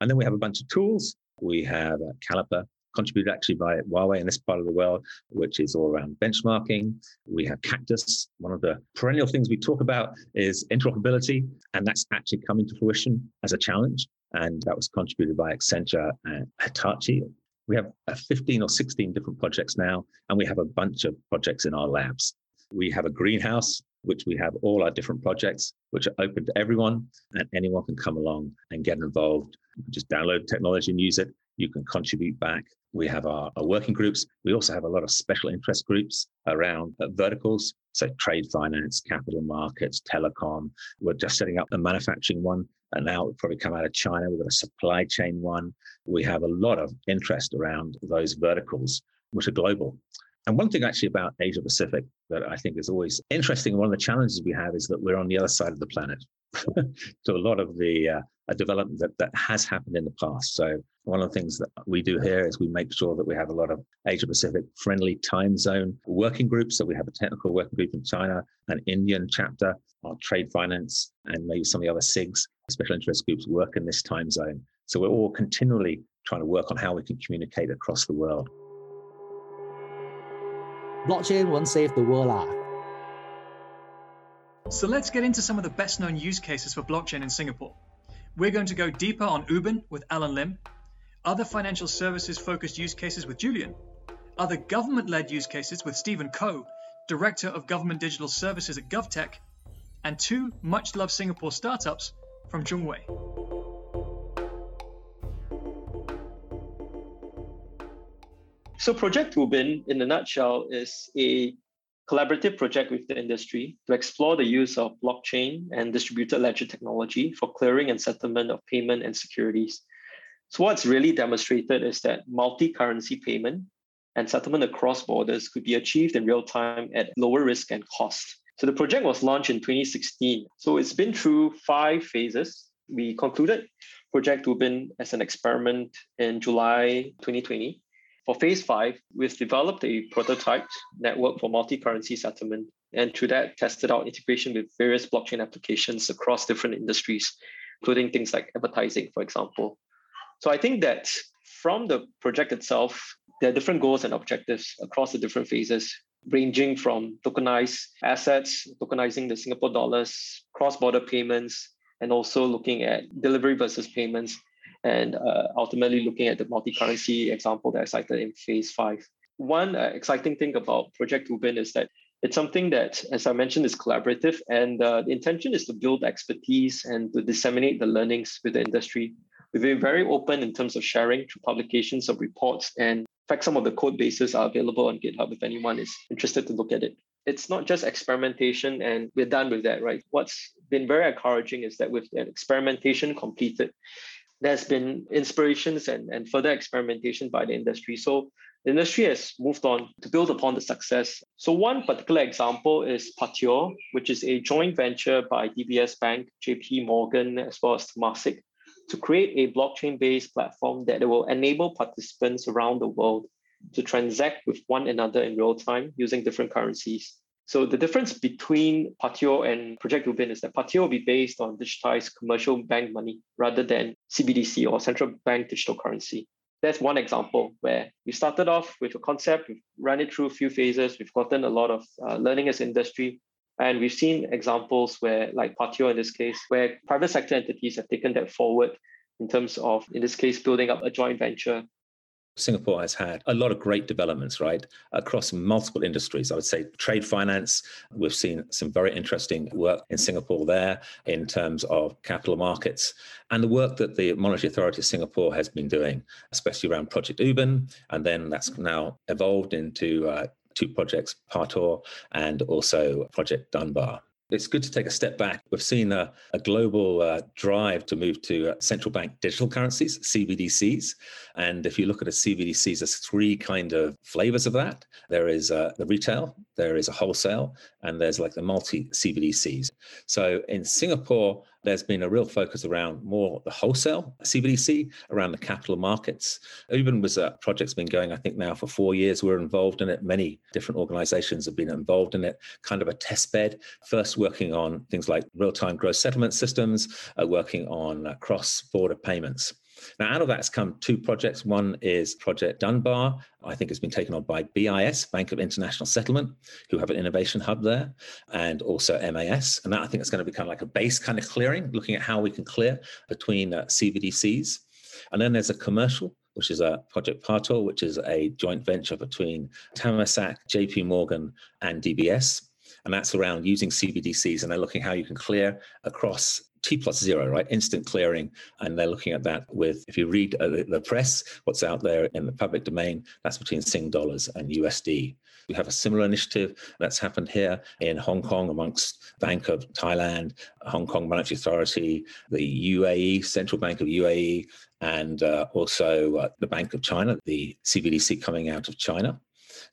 And then we have a bunch of tools. We have uh, Caliper, contributed actually by Huawei in this part of the world, which is all around benchmarking. We have Cactus. One of the perennial things we talk about is interoperability, and that's actually coming to fruition as a challenge. And that was contributed by Accenture and Hitachi. We have uh, 15 or 16 different projects now, and we have a bunch of projects in our labs. We have a greenhouse, which we have all our different projects, which are open to everyone, and anyone can come along and get involved. Just download technology and use it. You can contribute back. We have our, our working groups. We also have a lot of special interest groups around uh, verticals, so trade finance, capital markets, telecom. We're just setting up a manufacturing one, and now it'll probably come out of China. We've got a supply chain one. We have a lot of interest around those verticals, which are global. And one thing actually about Asia Pacific that I think is always interesting, one of the challenges we have is that we're on the other side of the planet. so a lot of the uh, development that, that has happened in the past. So one of the things that we do here is we make sure that we have a lot of Asia Pacific friendly time zone working groups. So we have a technical working group in China, an Indian chapter, our trade finance, and maybe some of the other SIGs, special interest groups work in this time zone. So we're all continually trying to work on how we can communicate across the world. Blockchain won't save the world. lah. So let's get into some of the best known use cases for blockchain in Singapore. We're going to go deeper on Ubin with Alan Lim, other financial services focused use cases with Julian, other government led use cases with Stephen Koh, Director of Government Digital Services at GovTech, and two much loved Singapore startups from Jungwei. So Project Ubin, in a nutshell, is a collaborative project with the industry to explore the use of blockchain and distributed ledger technology for clearing and settlement of payment and securities. So what's really demonstrated is that multi-currency payment and settlement across borders could be achieved in real time at lower risk and cost. So the project was launched in 2016. So it's been through five phases. We concluded Project Ubin as an experiment in July 2020 for phase five, we've developed a prototype network for multi-currency settlement, and through that, tested out integration with various blockchain applications across different industries, including things like advertising, for example. So I think that from the project itself, there are different goals and objectives across the different phases, ranging from tokenized assets, tokenizing the Singapore dollars, cross-border payments, and also looking at delivery versus payments and uh, ultimately looking at the multi-currency example that I cited in phase five. One uh, exciting thing about Project Ubin is that it's something that, as I mentioned, is collaborative, and uh, the intention is to build expertise and to disseminate the learnings with the industry. We've been very open in terms of sharing through publications of reports, and in fact, some of the code bases are available on GitHub if anyone is interested to look at it. It's not just experimentation, and we're done with that, right? What's been very encouraging is that with the experimentation completed, there's been inspirations and, and further experimentation by the industry. So the industry has moved on to build upon the success. So one particular example is Partior, which is a joint venture by DBS Bank, JP Morgan, as well as Temasek, to create a blockchain-based platform that will enable participants around the world to transact with one another in real time using different currencies. So the difference between Partior and Project Ubin is that Partior will be based on digitized commercial bank money rather than CBDC or central bank digital currency. That's one example where we started off with a concept, we've run it through a few phases, we've gotten a lot of uh, learning as industry, And we've seen examples where, like Partior in this case, where private sector entities have taken that forward in terms of, in this case, building up a joint venture Singapore has had a lot of great developments, right, across multiple industries. I would say trade finance, we've seen some very interesting work in Singapore there in terms of capital markets and the work that the Monetary Authority of Singapore has been doing, especially around Project Ubin. And then that's now evolved into uh, two projects, Partior and also Project Dunbar. It's good to take a step back. We've seen a, a global uh, drive to move to uh, central bank digital currencies, CBDCs. And if you look at a CBDCs, there's three kind of flavors of that. There is uh, the retail, there is a wholesale, and there's like the multi CBDCs. So in Singapore, there's been a real focus around more the wholesale CBDC, around the capital markets. Ubin was a project's been going, I think, now for four years. We're involved in it. Many different organizations have been involved in it, kind of a test bed. First, working on things like real time gross settlement systems, uh, working on uh, cross border payments. Now, out of that has come two projects. One is Project Dunbar. I think has been taken on by BIS, Bank of International Settlement, who have an innovation hub there, and also MAS. And that I think is going to become like a base kind of clearing, looking at how we can clear between uh, CBDCs. And then there's a commercial, which is a Project Partior, which is a joint venture between Temasek, JP Morgan, and DBS. And that's around using CBDCs, and they're looking how you can clear across T plus zero, right? Instant clearing. And they're looking at that with, if you read uh, the, press, what's out there in the public domain, that's between Sing dollars and USD. We have a similar initiative that's happened here in Hong Kong amongst Bank of Thailand, Hong Kong Monetary Authority, the UAE, Central Bank of UAE, and uh, also uh, the Bank of China, the CBDC coming out of China.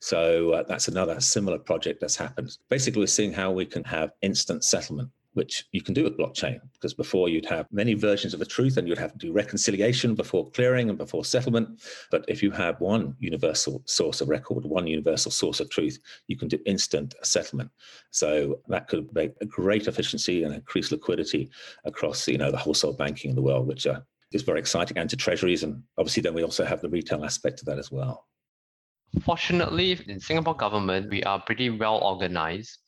So uh, that's another similar project that's happened. Basically, we're seeing how we can have instant settlement which you can do with blockchain because before you'd have many versions of the truth and you'd have to do reconciliation before clearing and before settlement. But if you have one universal source of record, one universal source of truth, you can do instant settlement. So that could make a great efficiency and increase liquidity across you know the wholesale banking in the world, which uh, is very exciting, and to treasuries. And obviously, then we also have the retail aspect of that as well. Fortunately, in Singapore government, we are pretty well organized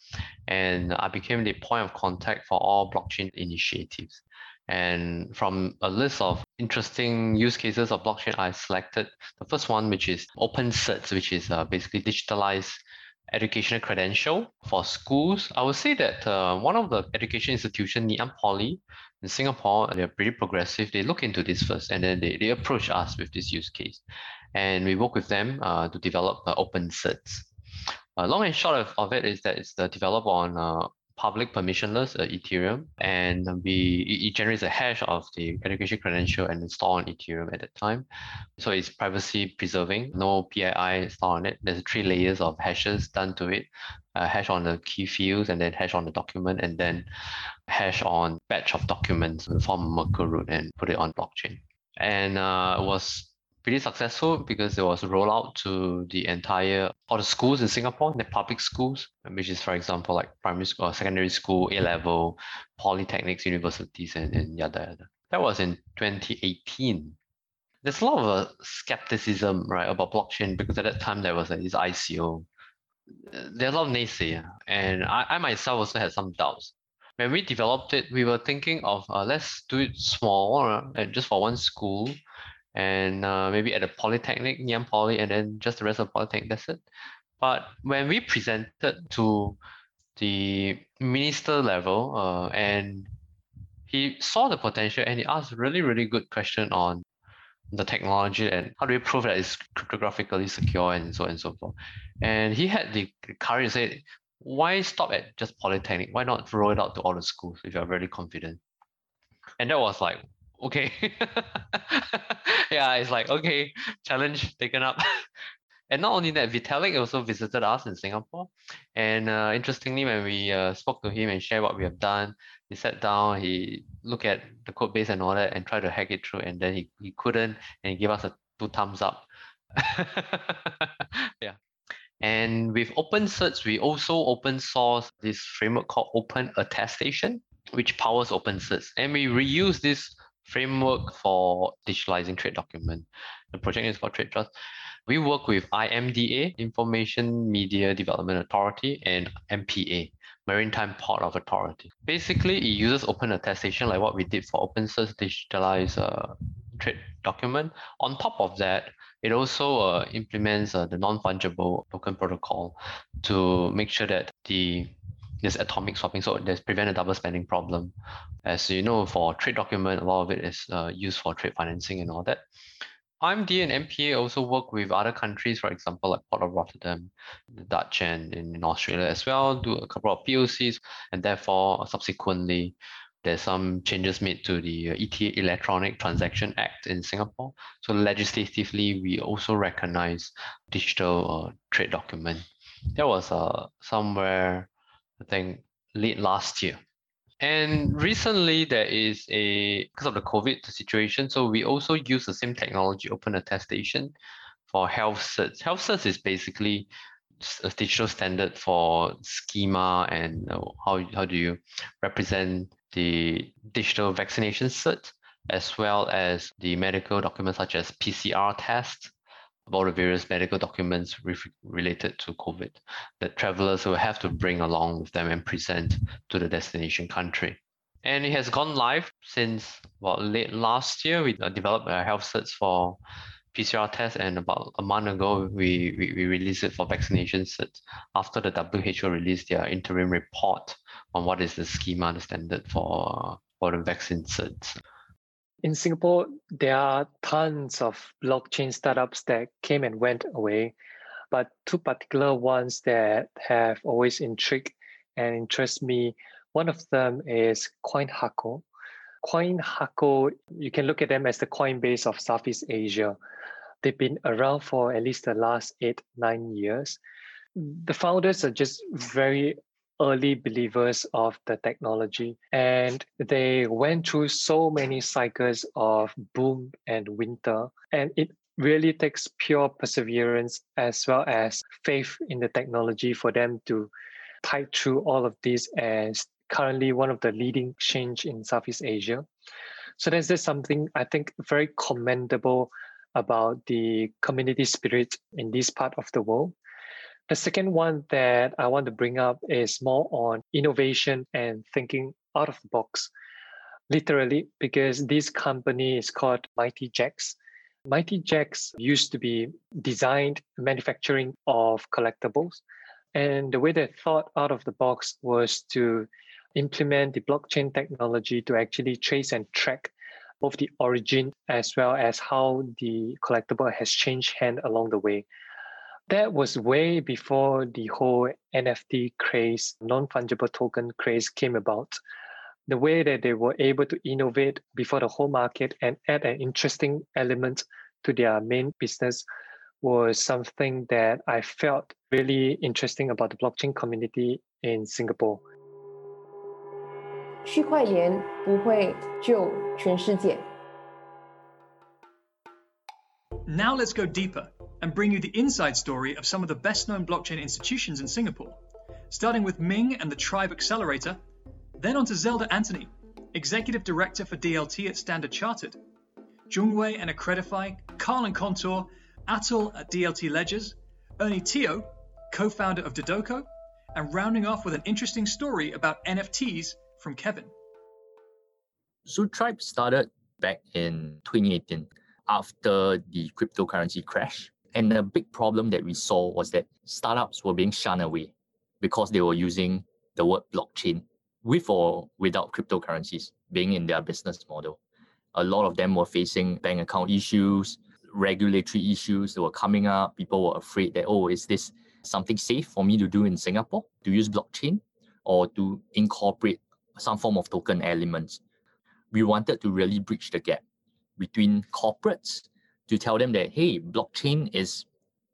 and I became the point of contact for all blockchain initiatives. And from a list of interesting use cases of blockchain, I selected the first one, which is Open Certs, which is uh, basically digitalized educational credential for schools. I would say that uh, one of the education institution, Ngee Poly in Singapore, they're pretty progressive. They look into this first and then they, they approach us with this use case. And we work with them uh, to develop uh, open certs. Uh, long and short of, of it is that it's uh, developed on uh, public permissionless uh, Ethereum, and we it, generates a hash of the education credential and install on Ethereum at that time. So it's privacy preserving, no PII installed on it. There's three layers of hashes done to it, hash on the key fields, and then hash on the document, and then hash on batch of documents, a Merkle root, and put it on blockchain. And uh, it was pretty successful because it was rolled out to the entire all the schools in Singapore, the public schools, which is for example like primary school, secondary school, A level, polytechnics, universities, and, and yada yada. That was in 2018. There's a lot of uh, skepticism, right, about blockchain because at that time there was uh, this ICO. There's a lot of naysayers, and I, I myself also had some doubts. When we developed it, we were thinking of uh, let's do it small, uh, just for one school, and uh, maybe at a polytechnic, Ngee Poly, and then just the rest of polytechnic, that's it. But when we presented to the minister level, uh, and he saw the potential and he asked really, really good question on the technology and how do we prove that it's cryptographically secure and so on and so forth. And he had the courage to say, why stop at just polytechnic? Why not roll it out to all the schools if you're really confident? And that was like, okay. yeah, it's like, okay, challenge taken up. and not only that, Vitalik also visited us in Singapore. And uh, interestingly, when we uh, spoke to him and shared what we have done, he sat down, he looked at the code base and all that and tried to hack it through. And then he, he couldn't, and he gave us a two thumbs up. yeah. And with open certs, we also open source this framework called Open Attestation, which powers open certs. And we reuse this framework for digitalizing trade document. The project is called Trade Trust. We work with IMDA, Information Media Development Authority, and MPA, Maritime Port of Authority. Basically, it uses open attestation like what we did for OpenCerts digitalized uh, trade document. On top of that, it also uh, implements uh, the non-fungible token protocol to make sure that the there's atomic swapping, so there's prevent a double spending problem. As you know, for trade document, a lot of it is uh, used for trade financing and all that. IMD and MPA also work with other countries, for example, like Port of Rotterdam, the Dutch, and in Australia as well, do a couple of POCs, and therefore subsequently there's some changes made to the uh, ETA Electronic Transaction Act in Singapore. So legislatively, we also recognize digital uh, trade document. There was uh, somewhere, I think, late last year. And recently, there is a because of the COVID situation, so we also use the same technology, open attestation, for health certs. Health certs is basically a digital standard for schema and how how do you represent the digital vaccination cert as well as the medical documents such as PCR tests about the various medical documents re- related to COVID that travelers will have to bring along with them and present to the destination country. And it has gone live since well late last year. We uh, developed a health certs for PCR test, and about a month ago, we, we, we released it for vaccination certs after the WHO released their interim report on what is the schema, the standard for, for the vaccine certs in Singapore, there are tons of blockchain startups that came and went away, but two particular ones that have always intrigued and interest me. One of them is CoinHako. CoinHako, you can look at them as the Coinbase of Southeast Asia. They've been around for at least the last eight, nine years. The founders are just very early believers of the technology and they went through so many cycles of boom and winter and it really takes pure perseverance as well as faith in the technology for them to tide through all of this as currently one of the leading exchange in Southeast Asia. So there's just something I think very commendable about the community spirit in this part of the world. The second one that I want to bring up is more on innovation and thinking out of the box. Literally, because this company is called Mighty Jaxx. Mighty Jaxx used to be designed manufacturing of collectibles. And the way they thought out of the box was to implement the blockchain technology to actually trace and track both the origin as well as how the collectible has changed hand along the way that was way before the whole NFT craze, non fungible token craze came about. The way that they were able to innovate before the whole market and add an interesting element to their main business was something that I felt really interesting about the blockchain community in Singapore. 区块链不会救全世界。Now let's go deeper and bring you the inside story of some of the best known blockchain institutions in Singapore, starting with Ming and the Tribe Accelerator, then on to Zelda Anthony, Executive Director for DLT at Standard Chartered, Jungwei and Accredify, Carl and Contour, Atul at DLT Ledgers, Ernie Teo, co founder of Dodoko, and rounding off with an interesting story about NFTs from Kevin. So Tribe started back in 2018 after the cryptocurrency crash. And the big problem that we saw was that startups were being shunned away because they were using the word blockchain with or without cryptocurrencies being in their business model. A lot of them were facing bank account issues, regulatory issues that were coming up. People were afraid that, oh, is this something safe for me to do in Singapore to use blockchain or to incorporate some form of token elements? We wanted to really bridge the gap between corporates to tell them that hey blockchain is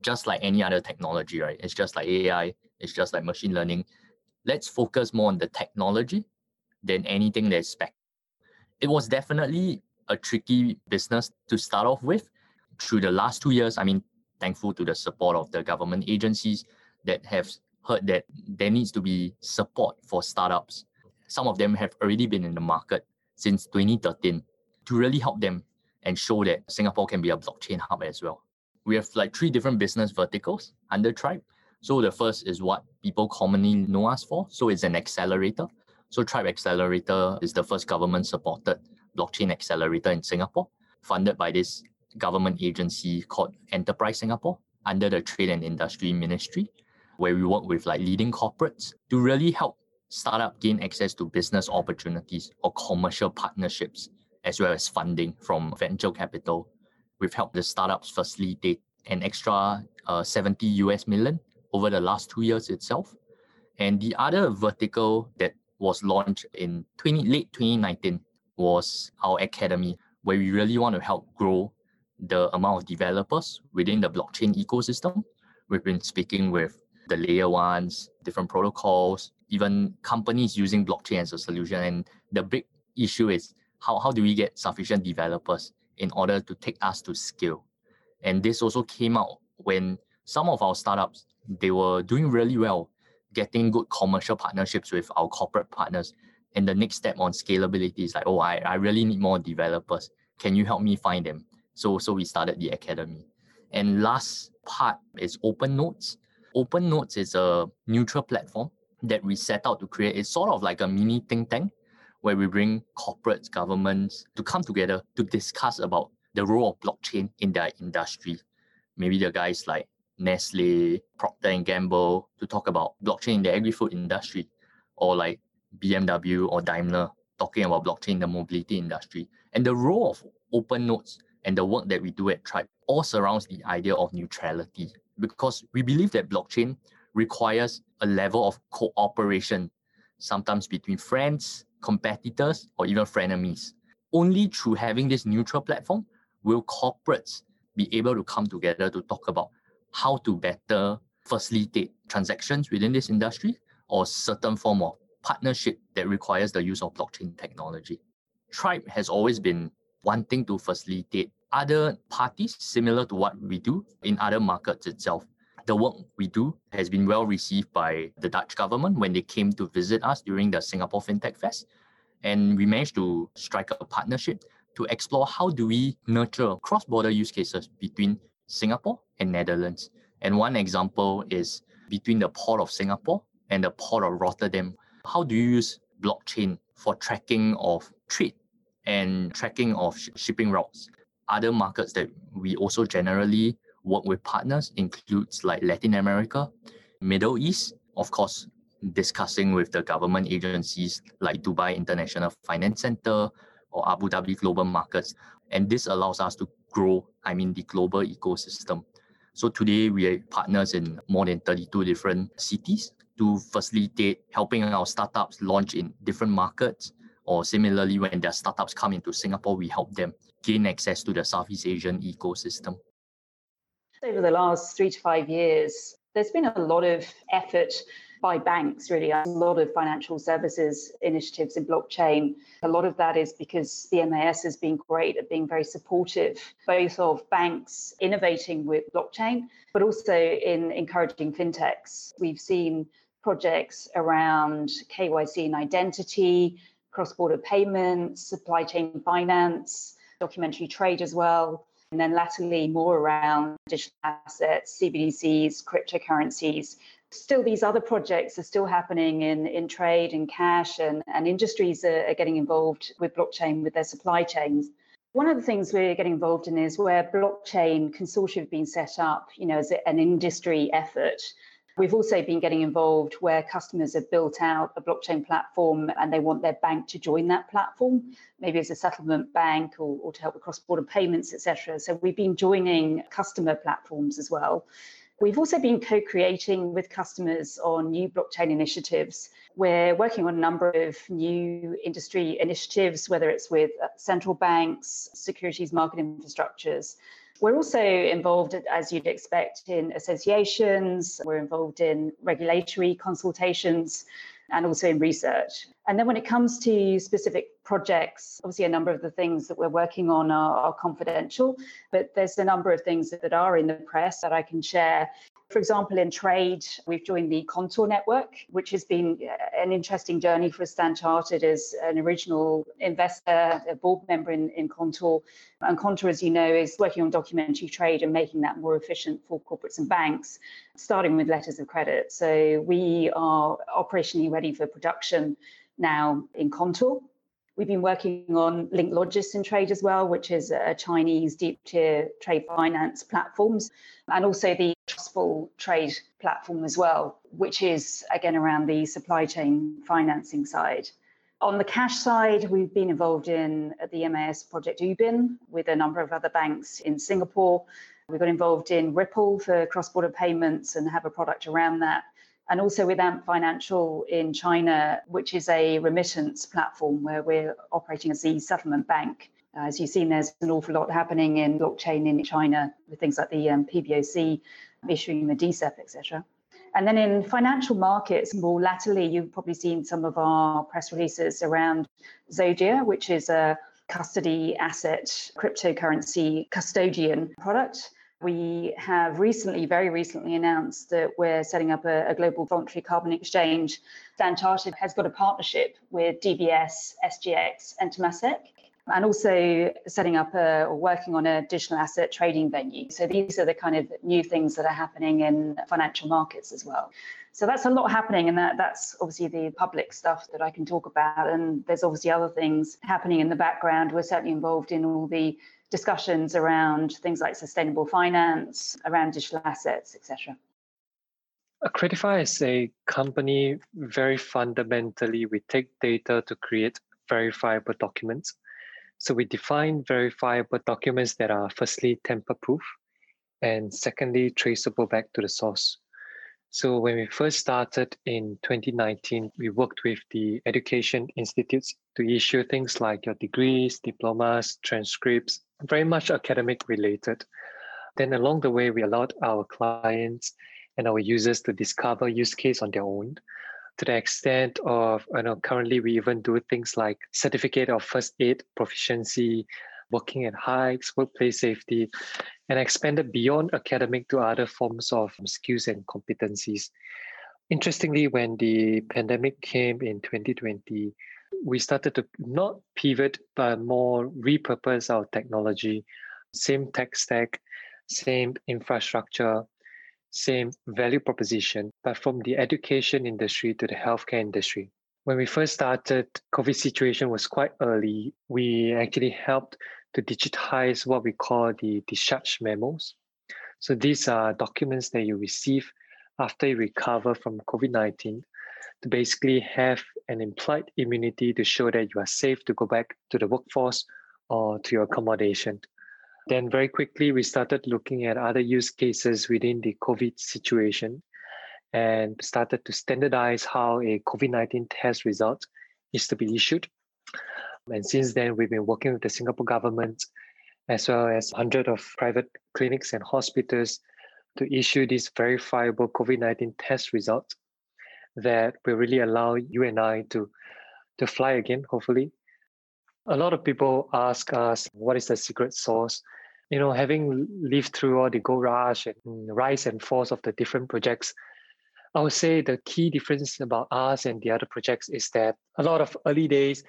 just like any other technology right? It's just like ai it's just like machine learning. Let's focus more on the technology than anything that's spec. It was definitely a tricky business to start off with. Through the last two years i mean thankful to the support of the government agencies that have heard that there needs to be support for startups. Some of them have already been in the market since 2013 to really help them and show that Singapore can be a blockchain hub as well. We have like three different business verticals under Tribe. So the first is what people commonly know us for. So it's an accelerator. So Tribe Accelerator is the first government supported blockchain accelerator in Singapore, funded by this government agency called Enterprise Singapore under the Trade and Industry Ministry, where we work with like leading corporates to really help startup gain access to business opportunities or commercial partnerships, as well as funding from venture capital. We've helped the startups facilitate an extra uh, 70 US million over the last two years itself. And the other vertical that was launched in 20, late 2019 was our academy, where we really want to help grow the amount of developers within the blockchain ecosystem. We've been speaking with the layer ones, different protocols, even companies using blockchain as a solution. And the big issue is how, how do we get sufficient developers in order to take us to scale? And this also came out when some of our startups, they were doing really well, getting good commercial partnerships with our corporate partners. And the next step on scalability is like, oh, I, I really need more developers. Can you help me find them? So, so we started the academy. And last part is Open Notes. Open Notes is a neutral platform that we set out to create. It's sort of like a mini think tank where we bring corporates, governments to come together to discuss about the role of blockchain in their industry. Maybe the guys like Nestle, Procter and Gamble to talk about blockchain in the agri-food industry, or like BMW or Daimler talking about blockchain in the mobility industry. And the role of open notes and the work that we do at Tribe all surrounds the idea of neutrality because we believe that blockchain requires a level of cooperation, sometimes between friends, competitors, or even frenemies. Only through having this neutral platform will corporates be able to come together to talk about how to better facilitate transactions within this industry or certain form of partnership that requires the use of blockchain technology. Tribe has always been wanting to facilitate other parties similar to what we do in other markets itself. The work we do has been well received by the Dutch government when they came to visit us during the Singapore FinTech Fest. And we managed to strike a partnership to explore how do we nurture cross-border use cases between Singapore and Netherlands. And one example is between the port of Singapore and the port of Rotterdam. How do you use blockchain for tracking of trade and tracking of sh- shipping routes? Other markets that we also generally work with partners includes like Latin America, Middle East, of course, discussing with the government agencies like Dubai International Finance Center, or Abu Dhabi global markets. And this allows us to grow, I mean, the global ecosystem. So today we are partners in more than 32 different cities to facilitate helping our startups launch in different markets. Or similarly, when their startups come into Singapore, we help them gain access to the Southeast Asian ecosystem. Over the last three to five years, there's been a lot of effort by banks, really. A lot of financial services initiatives in blockchain. A lot of that is because the MAS has been great at being very supportive, both of banks innovating with blockchain, but also in encouraging fintechs. We've seen projects around KYC and identity, cross border payments, supply chain finance, documentary trade as well. And then latterly, more around digital assets, CBDCs, cryptocurrencies, still these other projects are still happening in, in trade and cash and, and industries are, are getting involved with blockchain with their supply chains. One of the things we're getting involved in is where blockchain consortia have been set up, you know, as an industry effort. We've also been getting involved where customers have built out a blockchain platform and they want their bank to join that platform, maybe as a settlement bank or, or to help with cross-border payments, etc. So we've been joining customer platforms as well. We've also been co creating with customers on new blockchain initiatives. We're working on a number of new industry initiatives, whether it's with central banks, securities market infrastructures. We're also involved, as you'd expect, in associations, we're involved in regulatory consultations and also in research. And then when it comes to specific projects, obviously a number of the things that we're working on are, are confidential, but there's a number of things that are in the press that I can share. For example, in trade, we've joined the Contour Network, which has been uh, an interesting journey for us. Stan Chartered as an original investor, a board member in, in Contour. And Contour, as you know, is working on documentary trade and making that more efficient for corporates and banks, starting with letters of credit. So we are operationally ready for production now in Contour. We've been working on Linklogis in trade as well, which is a Chinese deep tier trade finance platforms, and also the Trustful Trade platform as well, which is again around the supply chain financing side. On the cash side, we've been involved in the MAS project UBIN with a number of other banks in Singapore. We got involved in Ripple for cross border payments and have a product around that and also with Ant Financial in China, which is a remittance platform where we're operating as the settlement bank. As you've seen, there's an awful lot happening in blockchain in China with things like the um, PBOC issuing the DCEP, etc. And then in financial markets, more latterly, you've probably seen some of our press releases around Zodia, which is a custody asset cryptocurrency custodian product we have recently, very recently, announced that we're setting up a, a global voluntary carbon exchange. Stan Chartered has got a partnership with DBS, SGX, and Temasek, and also setting up a, or working on a digital asset trading venue. So these are the kind of new things that are happening in financial markets as well. So that's a lot happening, and that, that's obviously the public stuff that I can talk about. And there's obviously other things happening in the background. We're certainly involved in all the discussions around things like sustainable finance, around digital assets, etc. Accreditify is a company very fundamentally, we take data to create verifiable documents. So we define verifiable documents that are firstly tamper proof and secondly traceable back to the source. So when we first started in 2019, we worked with the education institutes to issue things like your degrees, diplomas, transcripts, very much academic related. Then along the way, we allowed our clients and our users to discover use case on their own to the extent of, you know, currently we even do things like certificate of first aid proficiency, working at heights, workplace safety, and expanded beyond academic to other forms of skills and competencies. Interestingly, when the pandemic came in 2020, we started to not pivot, but more repurpose our technology, same tech stack, same infrastructure, same value proposition, but from the education industry to the healthcare industry. When we first started, COVID situation was quite early. We actually helped to digitize what we call the discharge memos. So these are documents that you receive after you recover from COVID 19 to basically have an implied immunity to show that you are safe to go back to the workforce or to your accommodation. Then, very quickly, we started looking at other use cases within the COVID situation and started to standardize how a COVID 19 test result is to be issued. And since then, we've been working with the Singapore government as well as hundreds of private clinics and hospitals to issue these verifiable COVID 19 test results that will really allow you and I to to fly again, hopefully. A lot of people ask us, what is the secret sauce? You know, having lived through all the gold rush and rise and falls of the different projects, I would say the key difference about us and the other projects is that a lot of early days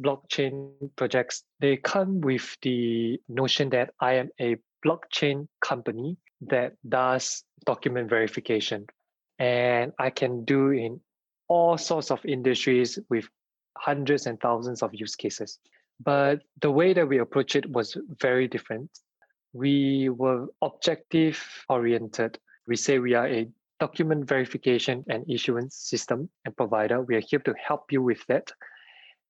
blockchain projects, they come with the notion that I am a blockchain company that does document verification and I can do in all sorts of industries with hundreds and thousands of use cases. But the way that we approach it was very different. We were objective oriented. We say we are a document verification and issuance system and provider. We are here to help you with that.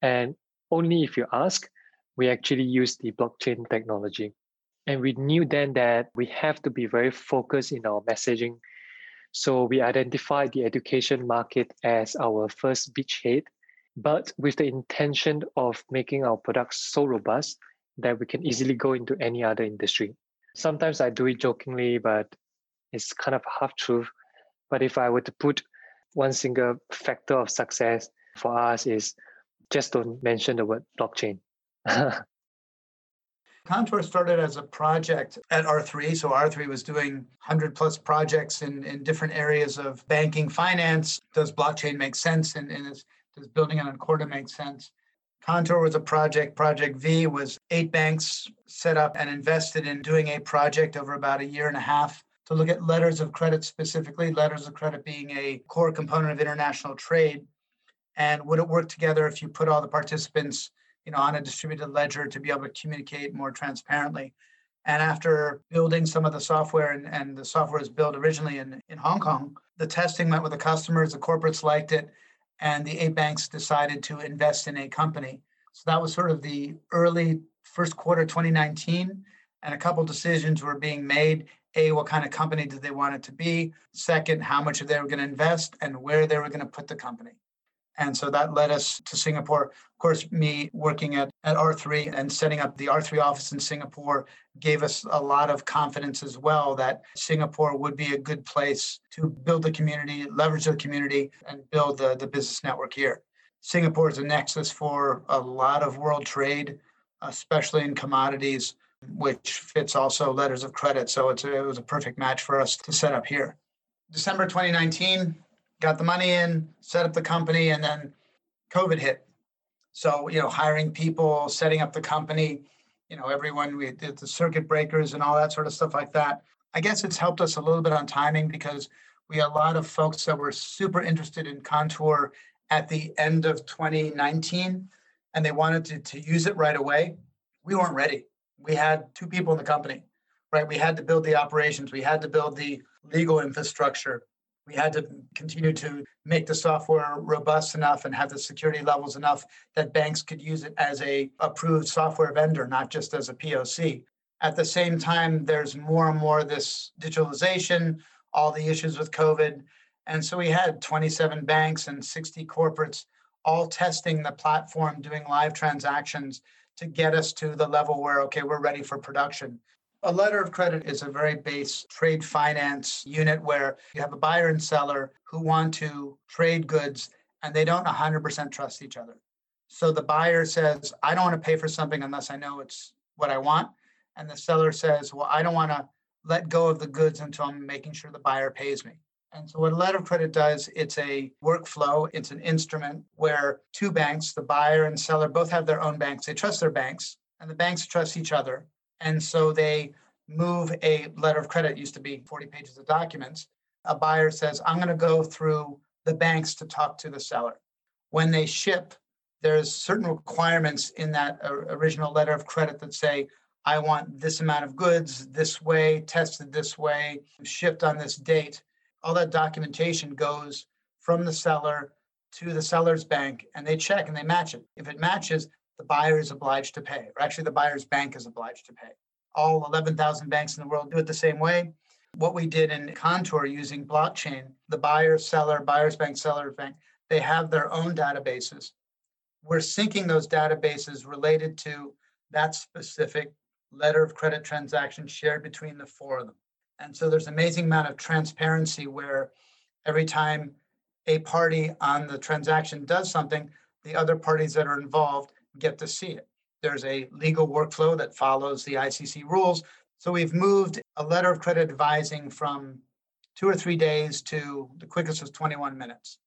And only if you ask, we actually use the blockchain technology. And we knew then that we have to be very focused in our messaging so we identified the education market as our first beachhead, but with the intention of making our products so robust that we can easily go into any other industry. Sometimes I do it jokingly, but it's kind of half truth. But if I were to put one single factor of success for us is just don't mention the word blockchain. Contour started as a project at R3. So R3 was doing 100 plus projects in, in different areas of banking, finance. Does blockchain make sense? And, and does building it on Corda make sense? Contour was a project. Project V was eight banks set up and invested in doing a project over about a year and a half to look at letters of credit specifically, letters of credit being a core component of international trade. And would it work together if you put all the participants you know, on a distributed ledger to be able to communicate more transparently? And after building some of the software, and, and the software was built originally in, in Hong Kong, the testing went with the customers, the corporates liked it, and the eight banks decided to invest in a company. So that was sort of the early first quarter 2019, and a couple decisions were being made. A, what kind of company did they want it to be? Second, how much they were going to invest and where they were going to put the company. And so that led us to Singapore. Of course, me working at, at R3 and setting up the R3 office in Singapore gave us a lot of confidence as well that Singapore would be a good place to build the community, leverage the community, and build the, the business network here. Singapore is a nexus for a lot of world trade, especially in commodities, which fits also letters of credit. So it's a, it was a perfect match for us to set up here. December 2019, got the money in, set up the company, and then COVID hit. So, you know, hiring people, setting up the company, you know, everyone, we did the circuit breakers and all that sort of stuff like that. I guess it's helped us a little bit on timing because we had a lot of folks that were super interested in Contour at the end of 2019 and they wanted to, to use it right away. We weren't ready. We had two people in the company, right? We had to build the operations, we had to build the legal infrastructure, we had to continue to make the software robust enough and have the security levels enough that banks could use it as a approved software vendor, not just as a POC. At the same time, there's more and more this digitalization, all the issues with COVID. And so we had 27 banks and 60 corporates all testing the platform, doing live transactions to get us to the level where, okay, we're ready for production. A letter of credit is a very base trade finance unit where you have a buyer and seller who want to trade goods and they don't 100% trust each other. So the buyer says, I don't want to pay for something unless I know it's what I want. And the seller says, Well, I don't want to let go of the goods until I'm making sure the buyer pays me. And so what a letter of credit does, it's a workflow, it's an instrument where two banks, the buyer and seller, both have their own banks. They trust their banks and the banks trust each other. And so they move a letter of credit, used to be 40 pages of documents. A buyer says, I'm going to go through the banks to talk to the seller. When they ship, there's certain requirements in that original letter of credit that say, I want this amount of goods this way, tested this way, shipped on this date. All that documentation goes from the seller to the seller's bank and they check and they match it. If it matches, the buyer is obliged to pay, or actually the buyer's bank is obliged to pay. All 11,000 banks in the world do it the same way. What we did in Contour using blockchain, the buyer, seller, buyer's bank, seller's bank, they have their own databases. We're syncing those databases related to that specific letter of credit transaction shared between the four of them. And so there's an amazing amount of transparency where every time a party on the transaction does something, the other parties that are involved get to see it. There's a legal workflow that follows the ICC rules. So we've moved a letter of credit advising from two or three days to the quickest was 21 minutes.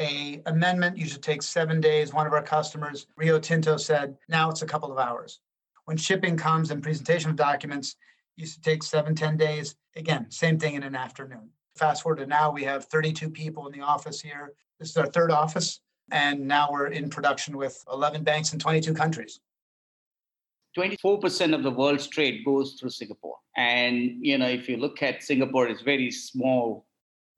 A amendment usually takes seven days. One of our customers, Rio Tinto, said now it's a couple of hours. When shipping comes and presentation of documents, used to take seven, 10 days. Again, same thing in an afternoon. Fast forward to now, we have 32 people in the office here. This is our third office. And now we're in production with 11 banks in 22 countries. 24% of the world's trade goes through Singapore. And, you know, if you look at Singapore, it's very small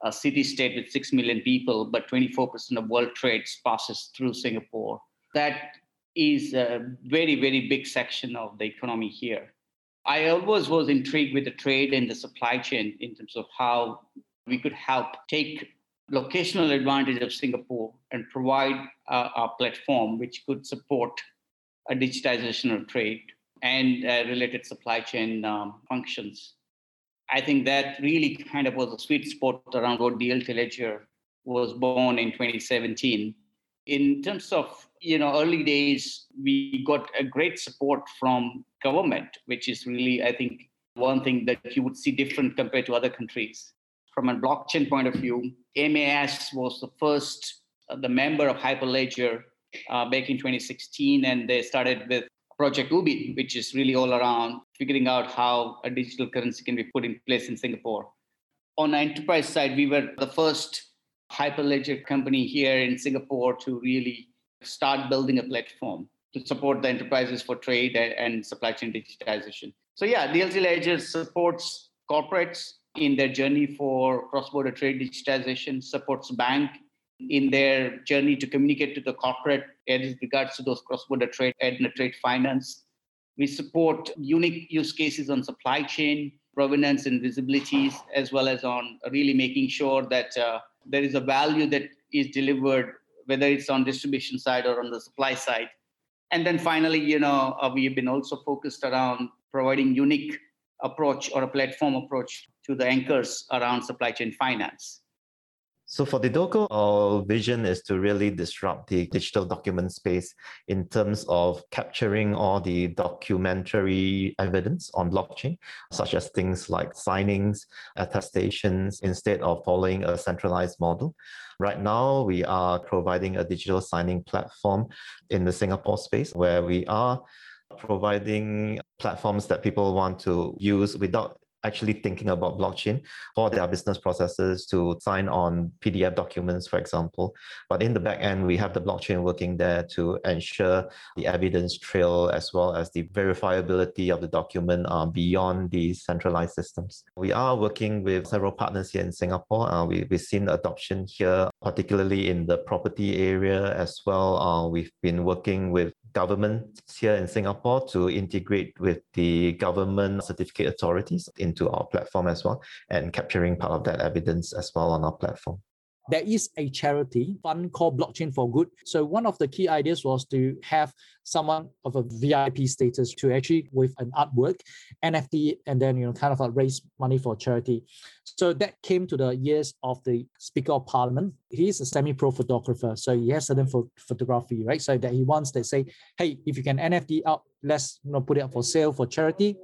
a city state with 6 million people, but 24% of world trade passes through Singapore. That is a very, very big section of the economy here. I always was intrigued with the trade and the supply chain in terms of how we could help take locational advantage of Singapore and provide a, a platform which could support a digitization of trade and uh, related supply chain um, functions. I think that really kind of was a sweet spot around what DLT Ledger was born in 2017. In terms of you know early days, we got a great support from government, which is really I think one thing that you would see different compared to other countries. From a blockchain point of view, MAS was the first, uh, the member of Hyperledger uh, back in 2016, and they started with Project Ubin, which is really all around figuring out how a digital currency can be put in place in Singapore. On the enterprise side, we were the first Hyperledger company here in Singapore to really start building a platform to support the enterprises for trade and supply chain digitization. So yeah, DLT Ledger supports corporates in their journey for cross-border trade digitization, supports bank in their journey to communicate to the corporate as regards to those cross-border trade and trade finance. We support unique use cases on supply chain provenance and visibilities, as well as on really making sure that uh, there is a value that is delivered, whether it's on distribution side or on the supply side. And then finally, you know, uh, we have been also focused around providing unique approach or a platform approach to the anchors around supply chain finance. So for Dedoco, our vision is to really disrupt the digital document space in terms of capturing all the documentary evidence on blockchain, such as things like signings, attestations, instead of following a centralized model. Right now, we are providing a digital signing platform in the Singapore space where we are providing platforms that people want to use without actually thinking about blockchain for their business processes to sign on PDF documents, for example. But in the back end, we have the blockchain working there to ensure the evidence trail as well as the verifiability of the document uh, beyond the centralized systems. We are working with several partners here in Singapore. Uh, we, we've seen adoption here, particularly in the property area as well. Uh, we've been working with government here in Singapore to integrate with the government certificate authorities into our platform as well and capturing part of that evidence as well on our platform there is a charity fund called Blockchain for Good. So one of the key ideas was to have someone of a VIP status to actually with an artwork, NFT, and then you know kind of like raise money for charity. So that came to the years of the Speaker of Parliament. He's a semi-pro photographer, so he has certain ph- photography, right? So that he wants to say, hey, if you can NFT out, let's you know put it up for sale for charity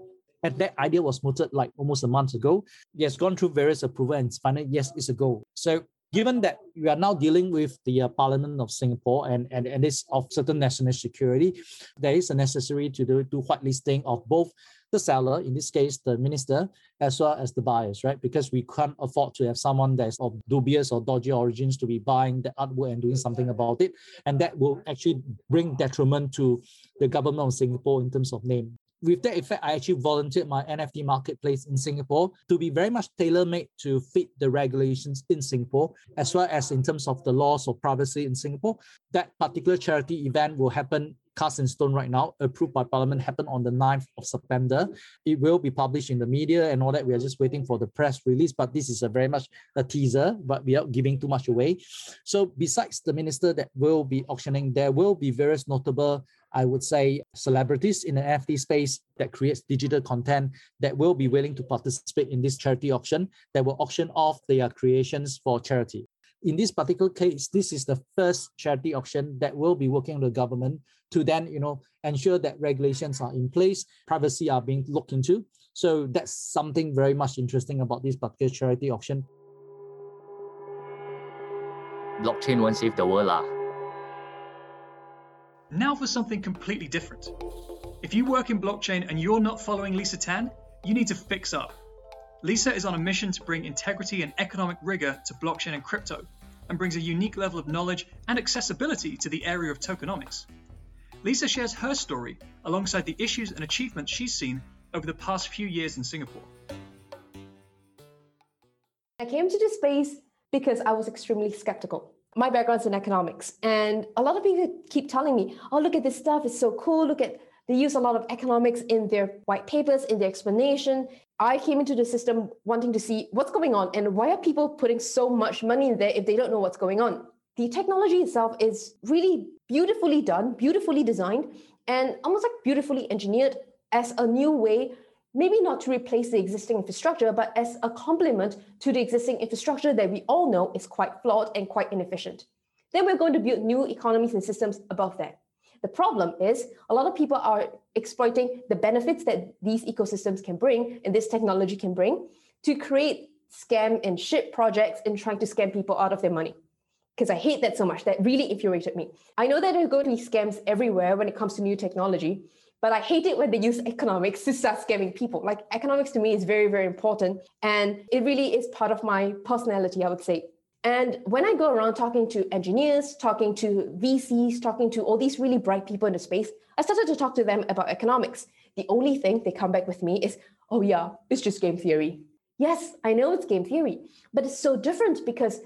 and that idea was mooted like almost a month ago. Has gone through various approval and finally, yes, it's a go. So given that we are now dealing with the uh, Parliament of Singapore and, and, and it's of certain national security, there is a necessary to do, do whitelisting of both the seller, in this case, the minister, as well as the buyers, right? Because we can't afford to have someone that's of dubious or dodgy origins to be buying the artwork and doing something about it. And that will actually bring detriment to the government of Singapore in terms of name with that effect, I actually volunteered my NFT marketplace in Singapore to be very much tailor-made to fit the regulations in Singapore, as well as in terms of the laws of privacy in Singapore. That particular charity event will happen cast in stone right now, approved by Parliament, happened on the 9th of September. It will be published in the media and all that. We are just waiting for the press release, but this is a very much a teaser, but without giving too much away. So besides the minister that will be auctioning, there will be various notable I would say, celebrities in the NFT space that creates digital content that will be willing to participate in this charity auction that will auction off their creations for charity. In this particular case, this is the first charity auction that will be working with the government to then, you know, ensure that regulations are in place, privacy are being looked into. So that's something very much interesting about this particular charity auction. Blockchain won't save the world, lah now for something completely different. If you work in blockchain and you're not following Lisa Tan, you need to fix up. Lisa is on a mission to bring integrity and economic rigor to blockchain and crypto, and brings a unique level of knowledge and accessibility to the area of tokenomics. Lisa shares her story alongside the issues and achievements she's seen over the past few years in Singapore. I came to this space because I was extremely skeptical my background's in economics, and a lot of people keep telling me, "Oh, look at this stuff! It's so cool! Look at they use a lot of economics in their white papers, in their explanation." I came into the system wanting to see what's going on and why are people putting so much money in there if they don't know what's going on. The technology itself is really beautifully done, beautifully designed, and almost like beautifully engineered as a new way maybe not to replace the existing infrastructure, but as a complement to the existing infrastructure that we all know is quite flawed and quite inefficient. then we're going to build new economies and systems above that. The problem is a lot of people are exploiting the benefits that these ecosystems can bring and this technology can bring to create scam and shit projects and trying to scam people out of their money. Because I hate that so much. That really infuriated me. I know that there are going to be scams everywhere when it comes to new technology, but I hate it when they use economics to start scamming people. Like economics to me is very, very important. And it really is part of my personality, I would say. And when I go around talking to engineers, talking to VCs, talking to all these really bright people in the space, I started to talk to them about economics. The only thing they come back with me is, oh, yeah, it's just game theory. Yes, I know it's game theory, but it's so different because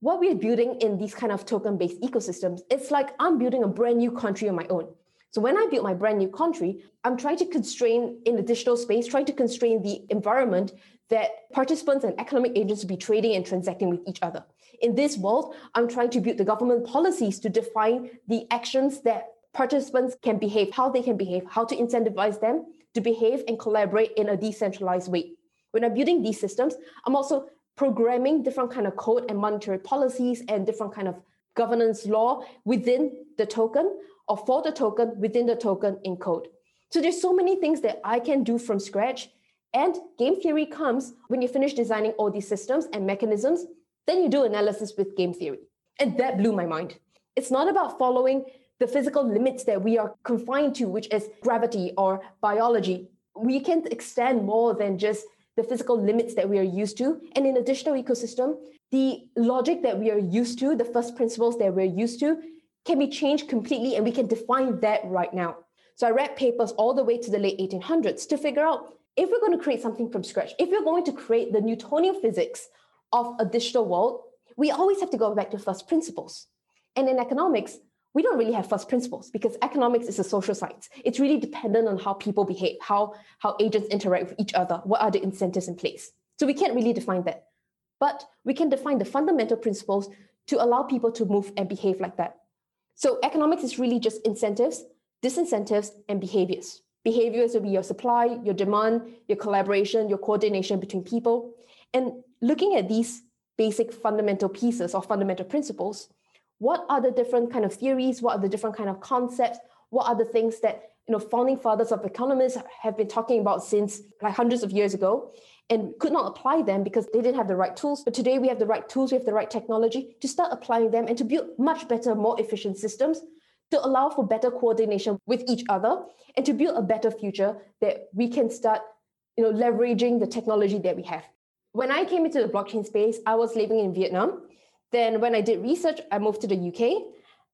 what we're building in these kind of token based ecosystems, it's like I'm building a brand new country on my own. So when I build my brand new country, I'm trying to constrain in the digital space, trying to constrain the environment that participants and economic agents will be trading and transacting with each other. In this world, I'm trying to build the government policies to define the actions that participants can behave, how they can behave, how to incentivize them to behave and collaborate in a decentralized way. When I'm building these systems, I'm also programming different kind of code and monetary policies and different kind of governance law within the token or for the token within the token in code. So there's so many things that I can do from scratch. And game theory comes when you finish designing all these systems and mechanisms, then you do analysis with game theory. And that blew my mind. It's not about following the physical limits that we are confined to, which is gravity or biology. We can extend more than just the physical limits that we are used to. And in a digital ecosystem, the logic that we are used to, the first principles that we're used to, can be changed completely and we can define that right now. So I read papers all the way to the late 1800s to figure out if we're going to create something from scratch, if we're going to create the Newtonian physics of a digital world, we always have to go back to first principles. And in economics, we don't really have first principles because economics is a social science. It's really dependent on how people behave, how, how agents interact with each other, what are the incentives in place. So we can't really define that. But we can define the fundamental principles to allow people to move and behave like that. So economics is really just incentives, disincentives, and behaviors. Behaviors will be your supply, your demand, your collaboration, your coordination between people. And looking at these basic fundamental pieces or fundamental principles, what are the different kind of theories? What are the different kind of concepts? What are the things that you know founding fathers of economists have been talking about since like hundreds of years ago? and could not apply them because they didn't have the right tools. But today we have the right tools, we have the right technology to start applying them and to build much better, more efficient systems to allow for better coordination with each other and to build a better future that we can start you know, leveraging the technology that we have. When I came into the blockchain space, I was living in Vietnam. Then when I did research, I moved to the UK.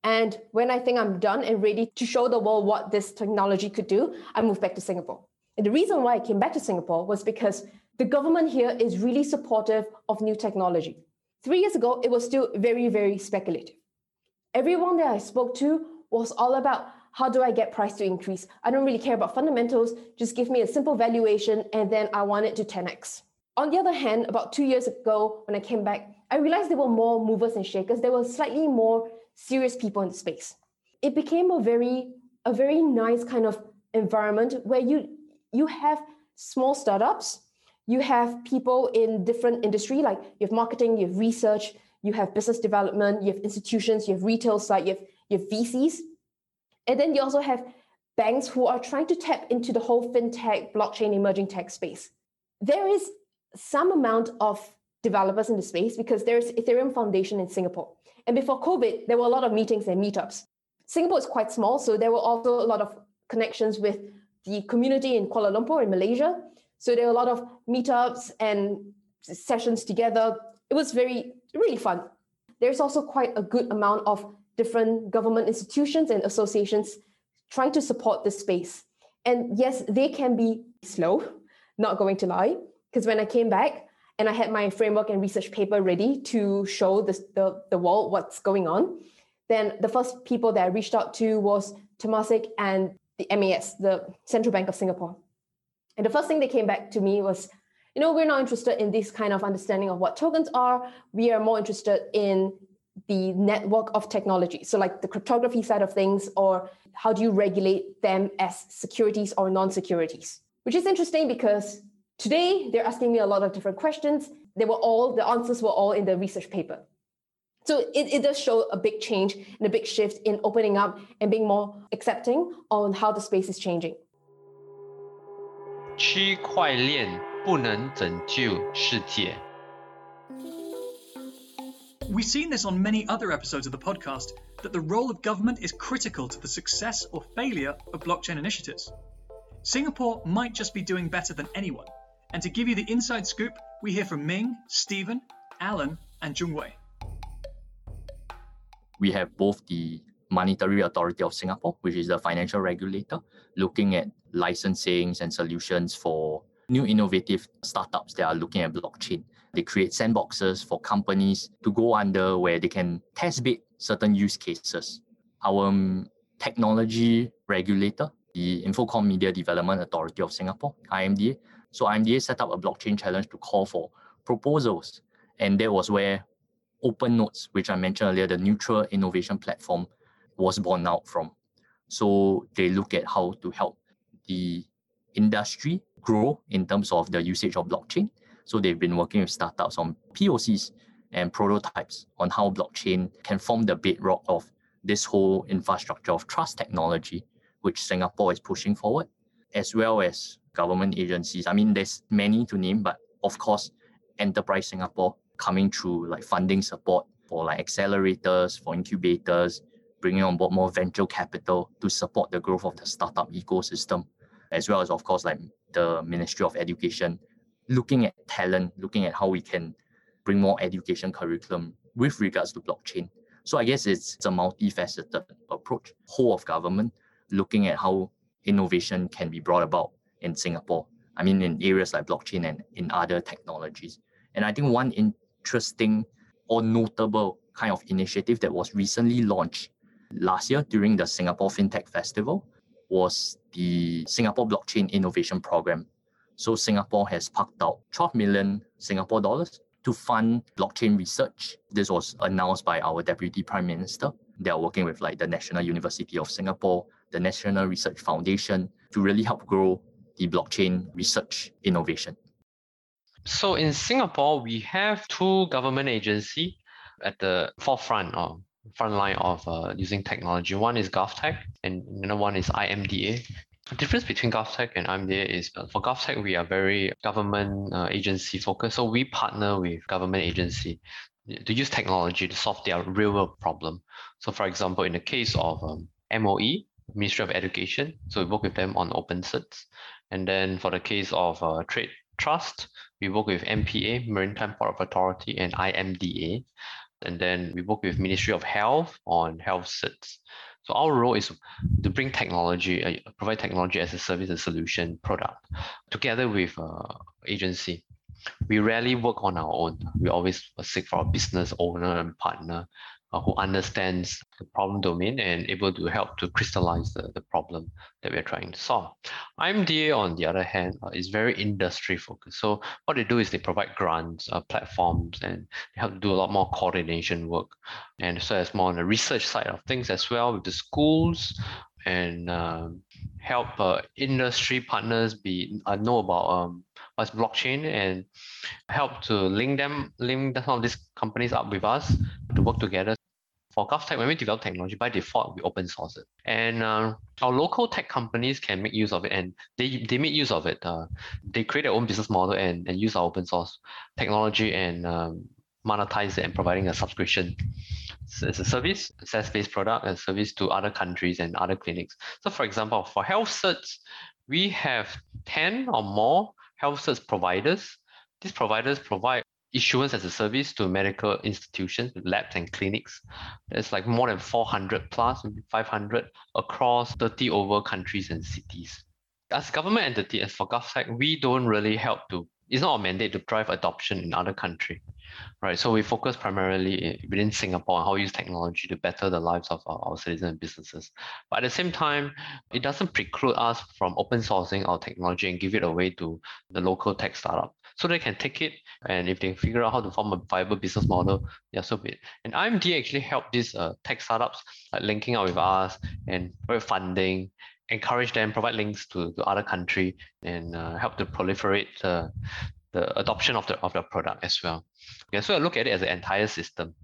And when I think I'm done and ready to show the world what this technology could do, I moved back to Singapore. And the reason why I came back to Singapore was because the government here is really supportive of new technology. Three years ago, it was still very, very speculative. Everyone that I spoke to was all about how do I get price to increase? I don't really care about fundamentals, just give me a simple valuation and then I want it to 10x. On the other hand, about two years ago, when I came back, I realized there were more movers and shakers. There were slightly more serious people in the space. It became a very, a very nice kind of environment where you you have small startups you have people in different industry, like you have marketing, you have research, you have business development, you have institutions, you have retail side, you have, you have VCs. And then you also have banks who are trying to tap into the whole fintech, blockchain, emerging tech space. There is some amount of developers in the space because there's Ethereum Foundation in Singapore. And before COVID, there were a lot of meetings and meetups. Singapore is quite small, so there were also a lot of connections with the community in Kuala Lumpur in Malaysia. So there were a lot of meetups and sessions together. It was very, really fun. There's also quite a good amount of different government institutions and associations trying to support this space. And yes, they can be slow, not going to lie, because when I came back and I had my framework and research paper ready to show the, the, the world what's going on, then the first people that I reached out to was Temasek and the MAS, the Central Bank of Singapore. And the first thing they came back to me was, you know, we're not interested in this kind of understanding of what tokens are. We are more interested in the network of technology. So, like the cryptography side of things, or how do you regulate them as securities or non securities? Which is interesting because today they're asking me a lot of different questions. They were all, the answers were all in the research paper. So it, it does show a big change and a big shift in opening up and being more accepting on how the space is changing. 区块链不能拯救世界。 We've seen this on many other episodes of the podcast that the role of government is critical to the success or failure of blockchain initiatives. Singapore might just be doing better than anyone. and to give you the inside scoop, we hear from Ming, Stephen, Alan, and Jungwei. we have both the Monetary Authority of Singapore, which is the financial regulator, looking at licensings and solutions for new innovative startups that are looking at blockchain. They create sandboxes for companies to go under where they can test bit certain use cases. Our um, technology regulator, the Infocomm Media Development Authority of Singapore, IMDA. So IMDA set up a blockchain challenge to call for proposals. And that was where Open Notes, which I mentioned earlier, the neutral innovation platform, was born out from. So they look at how to help the industry grow in terms of the usage of blockchain. So they've been working with startups on POCs and prototypes on how blockchain can form the bedrock of this whole infrastructure of trust technology, which Singapore is pushing forward, as well as government agencies. I mean, there's many to name, but of course, Enterprise Singapore coming through like funding support for like accelerators, for incubators, bringing on board more venture capital to support the growth of the startup ecosystem, as well as, of course, like the Ministry of Education, looking at talent, looking at how we can bring more education curriculum with regards to blockchain. So I guess it's, it's a multifaceted approach, whole of government, looking at how innovation can be brought about in Singapore. I mean, in areas like blockchain and in other technologies. And I think one interesting or notable kind of initiative that was recently launched last year during the Singapore FinTech Festival was the Singapore Blockchain Innovation Program. So Singapore has parked out 12 million Singapore dollars to fund blockchain research. This was announced by our Deputy Prime Minister. They are working with like the National University of Singapore, the National Research Foundation to really help grow the blockchain research innovation. So in Singapore, we have two government agency at the forefront or front line of uh, using technology. One is GovTech and another one is IMDA. The difference between GovTech and IMDA is uh, for GovTech, we are very government uh, agency focused. So we partner with government agency to use technology to solve their real world problem. So for example, in the case of um, MOE, Ministry of Education, so we work with them on OpenCerts. And then for the case of uh, Trade Trust, we work with MPA, Maritime Port of Authority, and IMDA. And then we work with Ministry of Health on health certs. So our role is to bring technology, uh, provide technology as a service and solution product together with uh, agency. We rarely work on our own. We always seek for a business owner and partner uh, who understands the problem domain and able to help to crystallize the, the problem that we're trying to solve. IMDA, on the other hand, uh, is very industry focused. So what they do is they provide grants, uh, platforms, and they help do a lot more coordination work. And so as more on the research side of things as well with the schools and um, help uh, industry partners be uh, know about um, what's blockchain and help to link them, link some of these companies up with us to work together for GovTech, when we develop technology, by default, we open source it. And uh, our local tech companies can make use of it and they, they make use of it. Uh, they create their own business model and, and use our open source technology and um, monetize it and providing a subscription. So it's a service, a SaaS-based product, and service to other countries and other clinics. So for example, for health certs, we have 10 or more health certs providers. These providers provide issuance as a service to medical institutions, labs and clinics. There's like more than 400 plus, 500 across 30 over countries and cities. As government entity, as for GovTech, we don't really help to, it's not a mandate to drive adoption in other country, right? So we focus primarily within Singapore on how we use technology to better the lives of our, our citizens and businesses. But at the same time, it doesn't preclude us from open sourcing our technology and give it away to the local tech startup so they can take it and if they figure out how to form a viable business model, yeah, so be it. And IMD actually helped these uh, tech startups like linking up with us and provide funding, encourage them, provide links to, to other country and uh, help to proliferate uh, the adoption of the of the product as well. Yeah, so I look at it as an entire system.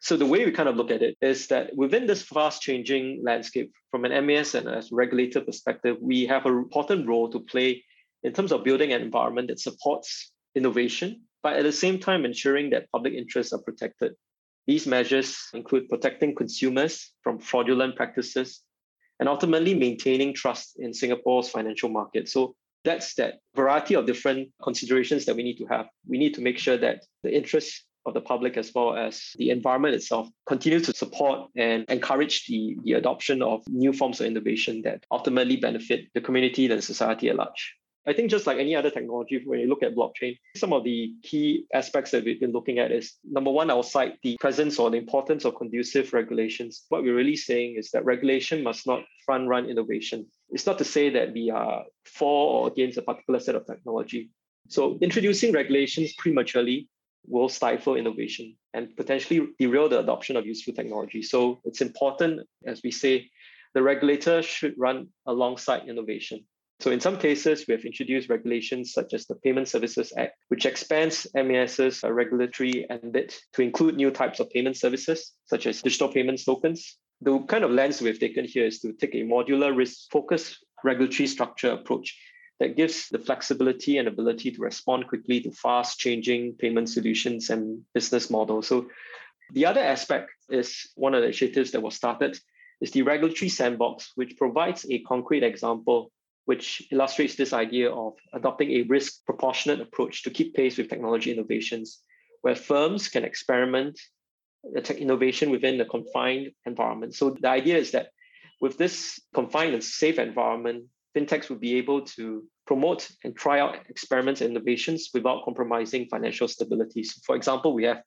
So the way we kind of look at it is that within this fast changing landscape, from an MAS and as regulator perspective, we have an important role to play in terms of building an environment that supports innovation, but at the same time ensuring that public interests are protected. These measures include protecting consumers from fraudulent practices and ultimately maintaining trust in Singapore's financial market. So that's that variety of different considerations that we need to have. We need to make sure that the interests of the public as well as the environment itself continue to support and encourage the, the adoption of new forms of innovation that ultimately benefit the community and society at large. I think just like any other technology, when you look at blockchain, some of the key aspects that we've been looking at is number one, I'll cite the presence or the importance of conducive regulations. What we're really saying is that regulation must not front run innovation. It's not to say that we are for or against a particular set of technology. So introducing regulations prematurely will stifle innovation and potentially derail the adoption of useful technology. So it's important, as we say, the regulator should run alongside innovation. So in some cases, we have introduced regulations such as the Payment Services Act, which expands MAS's uh, regulatory ambit to include new types of payment services, such as digital payment tokens. The kind of lens we've taken here is to take a modular risk-focused regulatory structure approach that gives the flexibility and ability to respond quickly to fast changing payment solutions and business models. So the other aspect is one of the initiatives that was started is the regulatory sandbox, which provides a concrete example which illustrates this idea of adopting a risk proportionate approach to keep pace with technology innovations, where firms can experiment the tech innovation within a confined environment. So the idea is that with this confined and safe environment, fintechs will be able to promote and try out experiments and innovations without compromising financial stability. So for example, we have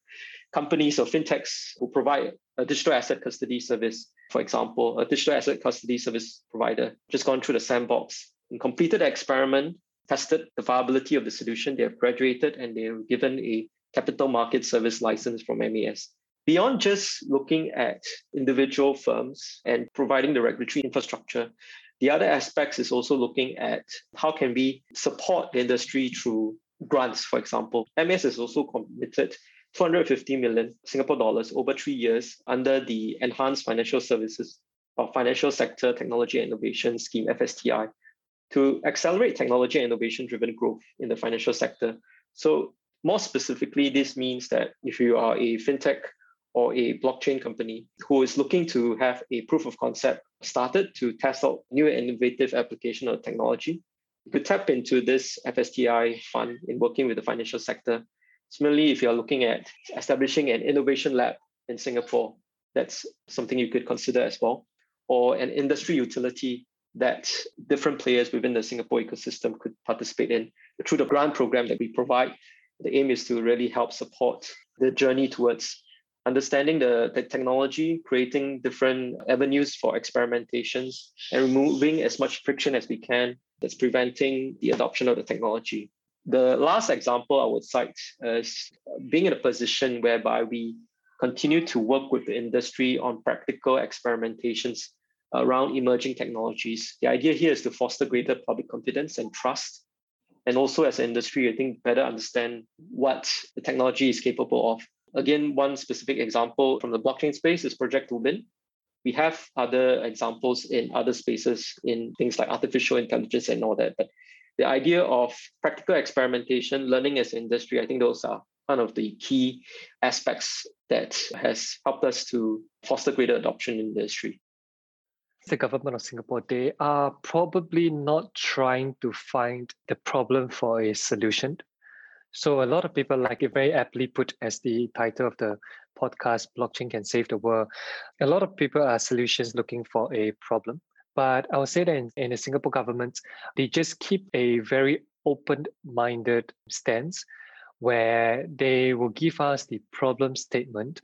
companies or fintechs who provide a digital asset custody service. For example, a digital asset custody service provider just gone through the sandbox and completed the experiment, tested the viability of the solution. They have graduated and they were given a capital market service license from MAS. Beyond just looking at individual firms and providing the regulatory infrastructure, the other aspects is also looking at how can we support the industry through grants, for example. MAS is also committed 250 million Singapore dollars over three years under the Enhanced Financial Services or Financial Sector Technology Innovation Scheme, FSTI, to accelerate technology and innovation driven growth in the financial sector. So, more specifically, this means that if you are a fintech or a blockchain company who is looking to have a proof of concept started to test out new innovative application of technology, you could tap into this FSTI fund in working with the financial sector. Similarly, if you're looking at establishing an innovation lab in Singapore, that's something you could consider as well, or an industry utility that different players within the Singapore ecosystem could participate in. Through the grant program that we provide, the aim is to really help support the journey towards understanding the, the technology, creating different avenues for experimentations, and removing as much friction as we can that's preventing the adoption of the technology. The last example I would cite is being in a position whereby we continue to work with the industry on practical experimentations around emerging technologies. The idea here is to foster greater public confidence and trust. And also as an industry, I think better understand what the technology is capable of Again, one specific example from the blockchain space is Project Ubin. We have other examples in other spaces in things like artificial intelligence and all that. But the idea of practical experimentation, learning as industry, I think those are one of the key aspects that has helped us to foster greater adoption in the industry. The government of Singapore, they are probably not trying to find the problem for a solution. So a lot of people like it very aptly put as the title of the podcast, Blockchain Can Save the World. A lot of people are solutions looking for a problem. But I would say that in, in the Singapore government, they just keep a very open-minded stance where they will give us the problem statement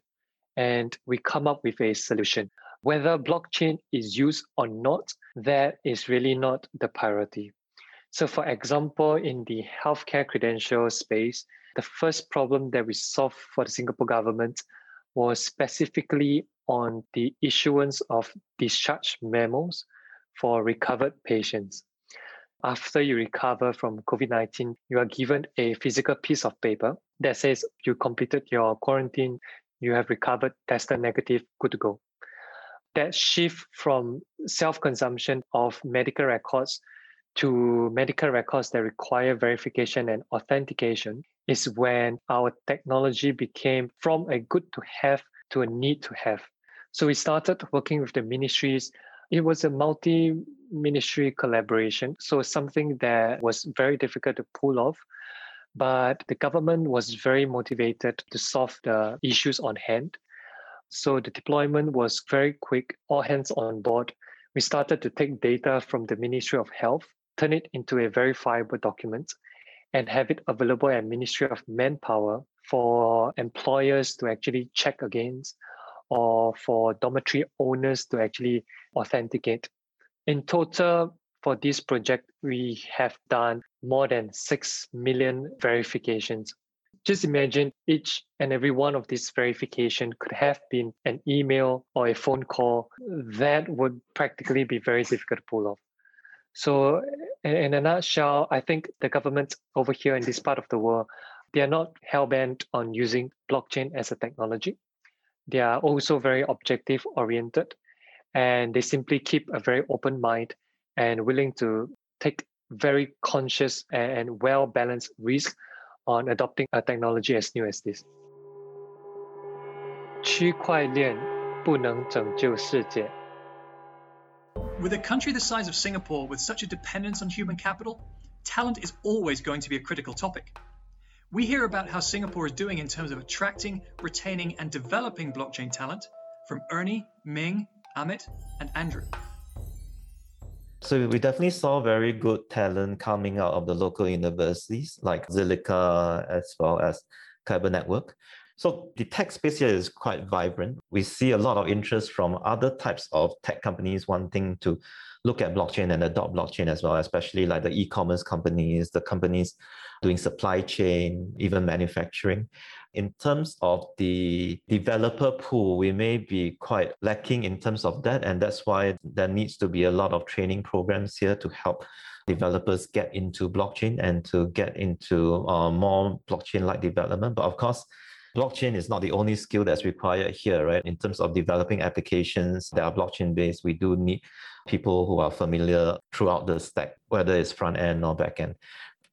and we come up with a solution. Whether blockchain is used or not, that is really not the priority. So, for example, in the healthcare credential space, the first problem that we solved for the Singapore government was specifically on the issuance of discharge memos for recovered patients. After you recover from COVID 19, you are given a physical piece of paper that says you completed your quarantine, you have recovered, tested negative, good to go. That shift from self consumption of medical records to medical records that require verification and authentication is when our technology became from a good to have to a need to have. So we started working with the ministries. It was a multi ministry collaboration. So something that was very difficult to pull off. But the government was very motivated to solve the issues on hand. So the deployment was very quick, all hands on board. We started to take data from the Ministry of Health, turn it into a verifiable document, and have it available at Ministry of Manpower for employers to actually check against or for dormitory owners to actually authenticate. In total, for this project, we have done more than 6 million verifications. Just imagine each and every one of these verification could have been an email or a phone call. That would practically be very difficult to pull off. So, in a nutshell, I think the government over here in this part of the world, they are not hell bent on using blockchain as a technology. They are also very objective oriented and they simply keep a very open mind and willing to take very conscious and well balanced risk on adopting a technology as new as this. 区块链不能拯救世界。With a country the size of Singapore with such a dependence on human capital, talent is always going to be a critical topic. We hear about how Singapore is doing in terms of attracting, retaining, and developing blockchain talent from Ernie, Ming, Amit, and Andrew. So we definitely saw very good talent coming out of the local universities like Zilliqa as well as Kyber Network. So the tech space here is quite vibrant. We see a lot of interest from other types of tech companies wanting to look at blockchain and adopt blockchain as well, especially like the e-commerce companies, the companies doing supply chain, even manufacturing. In terms of the developer pool, we may be quite lacking in terms of that. And that's why there needs to be a lot of training programs here to help developers get into blockchain and to get into uh, more blockchain-like development. But of course, blockchain is not the only skill that's required here, right? In terms of developing applications that are blockchain based, we do need people who are familiar throughout the stack, whether it's front end or back end.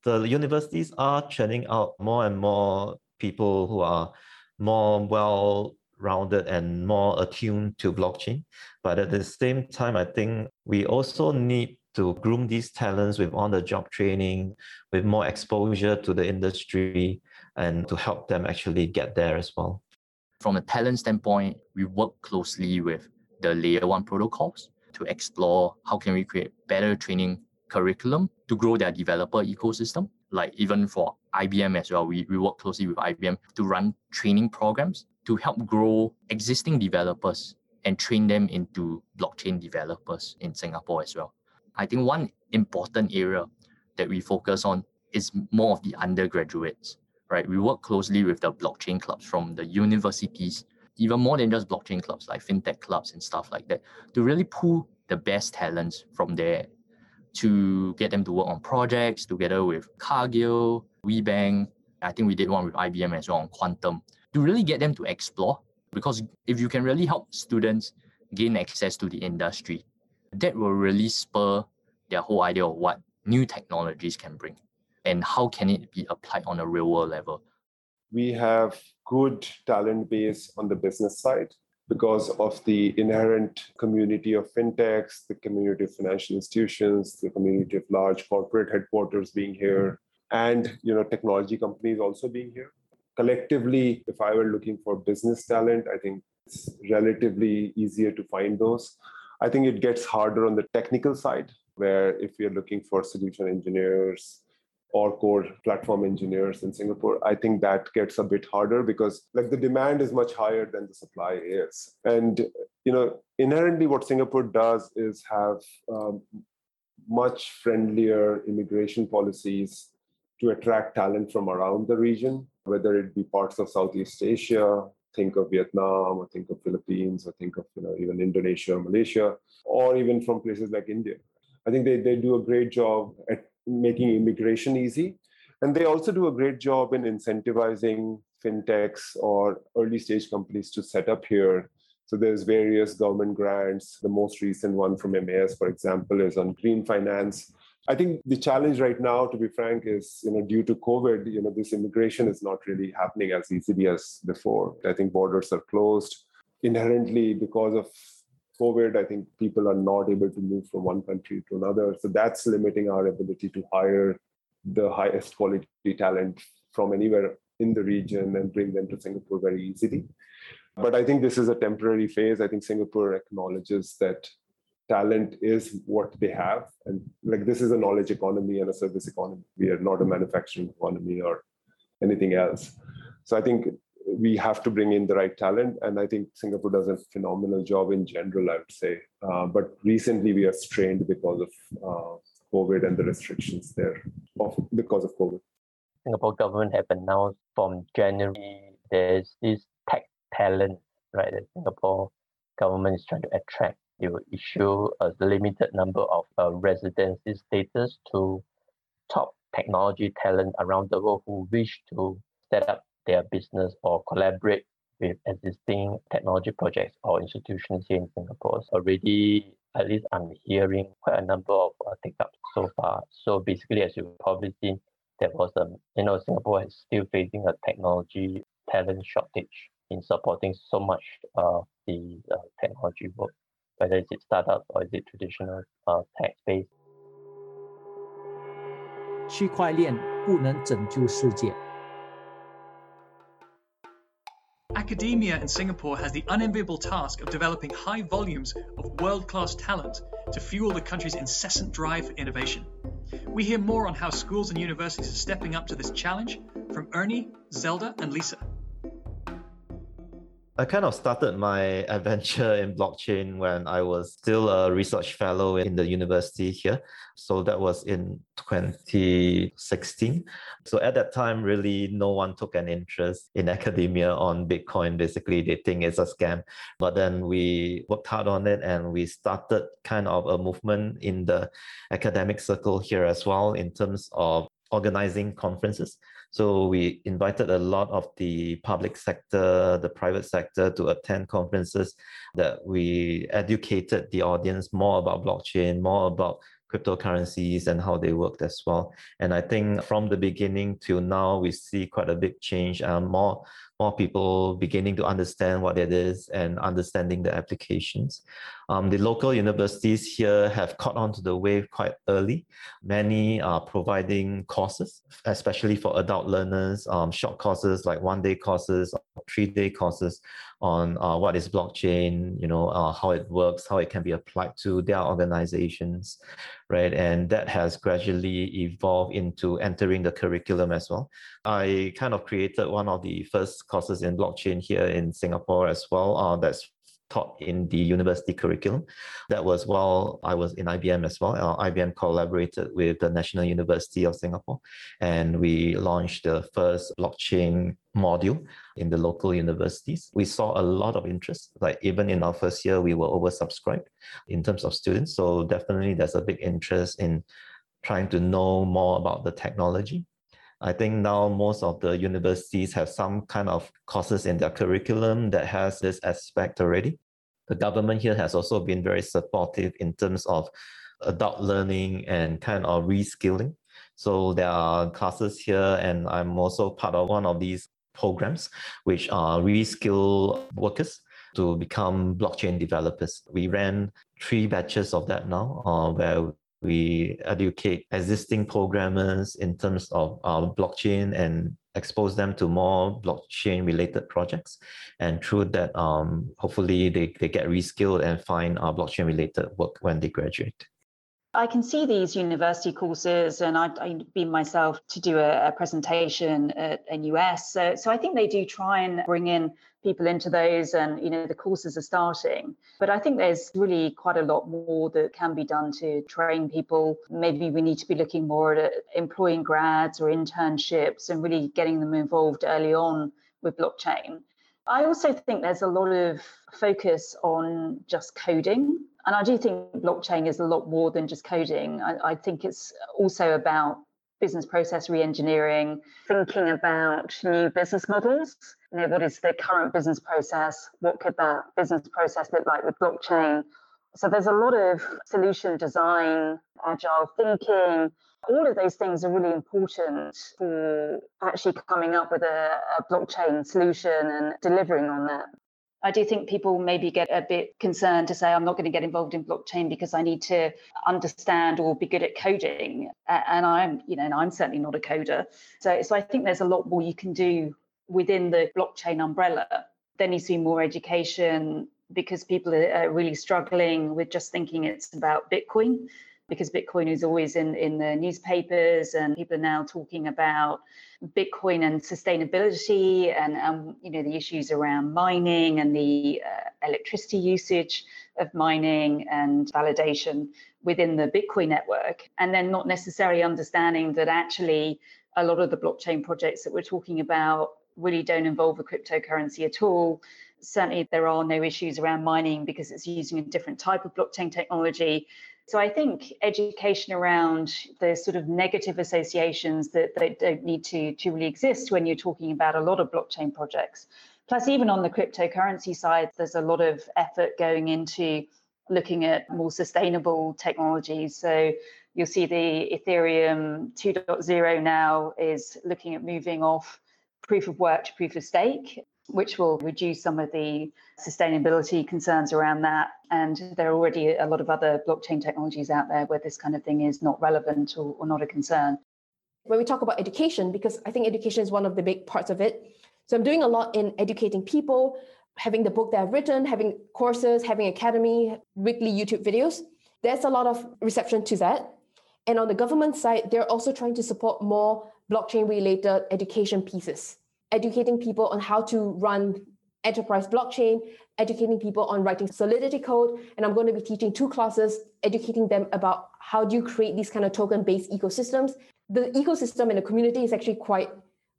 The universities are churning out more and more people who are more well rounded and more attuned to blockchain. But at the same time, I think we also need to groom these talents with on the job training, with more exposure to the industry, and to help them actually get there as well. From a talent standpoint, we work closely with the layer one protocols to explore how can we create better training curriculum to grow their developer ecosystem. Like even for IBM as well, we, we work closely with IBM to run training programs to help grow existing developers and train them into blockchain developers in Singapore as well. I think one important area that we focus on is more of the undergraduates, right? We work closely with the blockchain clubs from the universities, even more than just blockchain clubs like fintech clubs and stuff like that, to really pull the best talents from there to get them to work on projects together with Cargill, WeBank. I think we did one with IBM as well on Quantum to really get them to explore. Because if you can really help students gain access to the industry, that will really spur their whole idea of what new technologies can bring and how can it be applied on a real world level. We have good talent base on the business side because of the inherent community of fintechs, the community of financial institutions, the community of large corporate headquarters being here, and you know technology companies also being here. Collectively, if I were looking for business talent, I think it's relatively easier to find those. I think it gets harder on the technical side, where if you're looking for solution engineers, or core platform engineers in Singapore, I think that gets a bit harder because like the demand is much higher than the supply is. And you know, inherently what Singapore does is have um, much friendlier immigration policies to attract talent from around the region, whether it be parts of Southeast Asia, think of Vietnam, or think of Philippines, or think of you know even Indonesia, Malaysia, or even from places like India. I think they, they do a great job at making immigration easy. And they also do a great job in incentivizing fintechs or early stage companies to set up here. So there's various government grants. The most recent one from MAS, for example, is on green finance. I think the challenge right now, to be frank, is you know due to COVID, you know this immigration is not really happening as easily as before. I think borders are closed inherently because of COVID. I think people are not able to move from one country to another, so that's limiting our ability to hire the highest quality talent from anywhere in the region and bring them to Singapore very easily. But I think this is a temporary phase. I think Singapore acknowledges that talent is what they have. And like this is a knowledge economy and a service economy. We are not a manufacturing economy or anything else. So I think we have to bring in the right talent. And I think Singapore does a phenomenal job in general, I would say. Uh, but recently we are strained because of uh, COVID and the restrictions there of, because of COVID. Singapore government have announced from January there's this tech talent, right, that Singapore government is trying to attract. They will issue a limited number of uh, residency status to top technology talent around the world who wish to set up their business or collaborate with existing technology projects or institutions here in Singapore. So already, at least I'm hearing quite a number of uh, take-ups so far. So basically, as you've probably seen, there was a, you know, Singapore is still facing a technology talent shortage in supporting so much of the uh, technology work, whether it's startups or is it traditional uh, tech space. 区块链不能拯救世界。 Academia in Singapore has the unenviable task of developing high volumes of world class talent to fuel the country's incessant drive for innovation. We hear more on how schools and universities are stepping up to this challenge from Ernie, Zelda, and Lisa. I kind of started my adventure in blockchain when I was still a research fellow in the university here. So that was in 2016. So at that time, really no one took an interest in academia on Bitcoin. Basically, they think it's a scam. But then we worked hard on it and we started kind of a movement in the academic circle here as well in terms of organizing conferences. So we invited a lot of the public sector, the private sector to attend conferences that we educated the audience more about blockchain, more about cryptocurrencies and how they worked as well. And I think from the beginning till now, we see quite a big change. Um, more more people beginning to understand what it is and understanding the applications. Um, the local universities here have caught on to the wave quite early. Many are providing courses, especially for adult learners, um, short courses like one day courses, three day courses on uh, what is blockchain, you know, uh, how it works, how it can be applied to their organizations, right? And that has gradually evolved into entering the curriculum as well. I kind of created one of the first courses in blockchain here in Singapore as well. Uh, that's taught in the university curriculum. That was while I was in IBM as well. Uh, IBM collaborated with the National University of Singapore, and we launched the first blockchain module in the local universities. We saw a lot of interest. Like even in our first year, we were oversubscribed in terms of students. So definitely, there's a big interest in trying to know more about the technology I think now most of the universities have some kind of courses in their curriculum that has this aspect already. The government here has also been very supportive in terms of adult learning and kind of reskilling. So there are classes here, and I'm also part of one of these programs, which are reskill workers to become blockchain developers. We ran three batches of that now, uh, where we educate existing programmers in terms of uh, blockchain and expose them to more blockchain related projects. And through that, um, hopefully they, they get reskilled and find uh, blockchain related work when they graduate. I can see these university courses, and I've, I've been myself to do a, a presentation at NUS. So, so I think they do try and bring in people into those, and you know the courses are starting. But I think there's really quite a lot more that can be done to train people. Maybe we need to be looking more at employing grads or internships and really getting them involved early on with blockchain. I also think there's a lot of focus on just coding and I do think blockchain is a lot more than just coding. I, I think it's also about business process reengineering, thinking about new business models. You know, what is the current business process? What could that business process look like with blockchain? So there's a lot of solution design, agile thinking. All of those things are really important for actually coming up with a, a blockchain solution and delivering on that. I do think people maybe get a bit concerned to say, I'm not going to get involved in blockchain because I need to understand or be good at coding. And I'm, you know, and I'm certainly not a coder. So, so I think there's a lot more you can do within the blockchain umbrella. There needs to be more education because people are really struggling with just thinking it's about Bitcoin because Bitcoin is always in, in the newspapers and people are now talking about Bitcoin and sustainability and, um, you know, the issues around mining and the uh, electricity usage of mining and validation within the Bitcoin network. And then not necessarily understanding that actually a lot of the blockchain projects that we're talking about really don't involve a cryptocurrency at all. Certainly, there are no issues around mining because it's using a different type of blockchain technology. So I think education around the sort of negative associations that, that don't need to, to really exist when you're talking about a lot of blockchain projects. Plus, even on the cryptocurrency side, there's a lot of effort going into looking at more sustainable technologies. So you'll see the Ethereum 2.0 now is looking at moving off proof of work to proof of stake which will reduce some of the sustainability concerns around that. And there are already a lot of other blockchain technologies out there where this kind of thing is not relevant or, or not a concern. When we talk about education, because I think education is one of the big parts of it. So I'm doing a lot in educating people, having the book that I've written, having courses, having academy, weekly YouTube videos. There's a lot of reception to that. And on the government side, they're also trying to support more blockchain related education pieces educating people on how to run enterprise blockchain, educating people on writing Solidity code. And I'm going to be teaching two classes, educating them about how do you create these kind of token-based ecosystems. The ecosystem in the community is actually quite,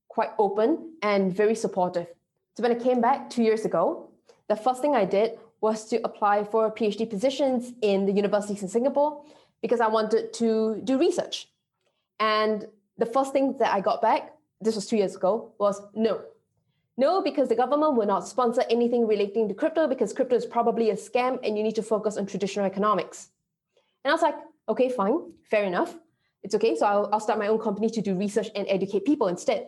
quite open and very supportive. So when I came back two years ago, the first thing I did was to apply for PhD positions in the universities in Singapore because I wanted to do research. And the first thing that I got back this was two years ago, was no. No, because the government will not sponsor anything relating to crypto because crypto is probably a scam and you need to focus on traditional economics. And I was like, okay, fine, fair enough. It's okay. So I'll, I'll start my own company to do research and educate people instead.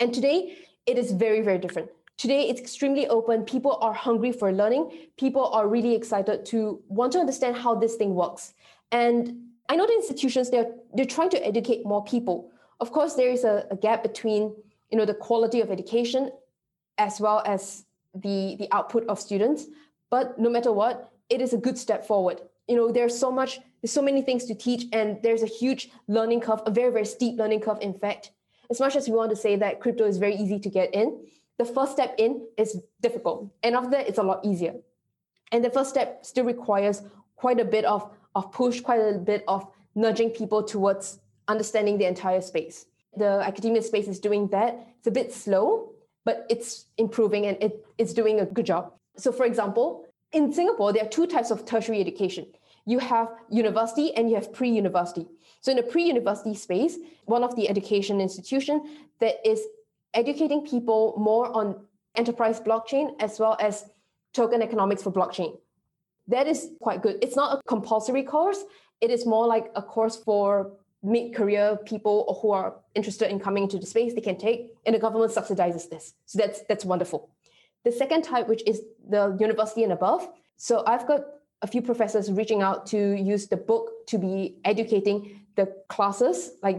And today, it is very, very different. Today, it's extremely open. People are hungry for learning. People are really excited to want to understand how this thing works. And I know the institutions, they're, they're trying to educate more people. Of course, there is a, a gap between you know the quality of education as well as the the output of students. But no matter what, it is a good step forward. You know, there's so much, there's so many things to teach, and there's a huge learning curve, a very, very steep learning curve, in fact. As much as we want to say that crypto is very easy to get in, the first step in is difficult. And after that, it's a lot easier. And the first step still requires quite a bit of, of push, quite a bit of nudging people towards understanding the entire space. The academia space is doing that. It's a bit slow, but it's improving and it, it's doing a good job. So, for example, in Singapore, there are two types of tertiary education. You have university and you have pre-university. So in the pre-university space, one of the education institution that is educating people more on enterprise blockchain as well as token economics for blockchain. That is quite good. It's not a compulsory course. It is more like a course for mid-career people who are interested in coming into the space they can take and the government subsidizes this. So that's that's wonderful. The second type which is the university and above. So i've got a few professors reaching out to use the book to be educating the classes like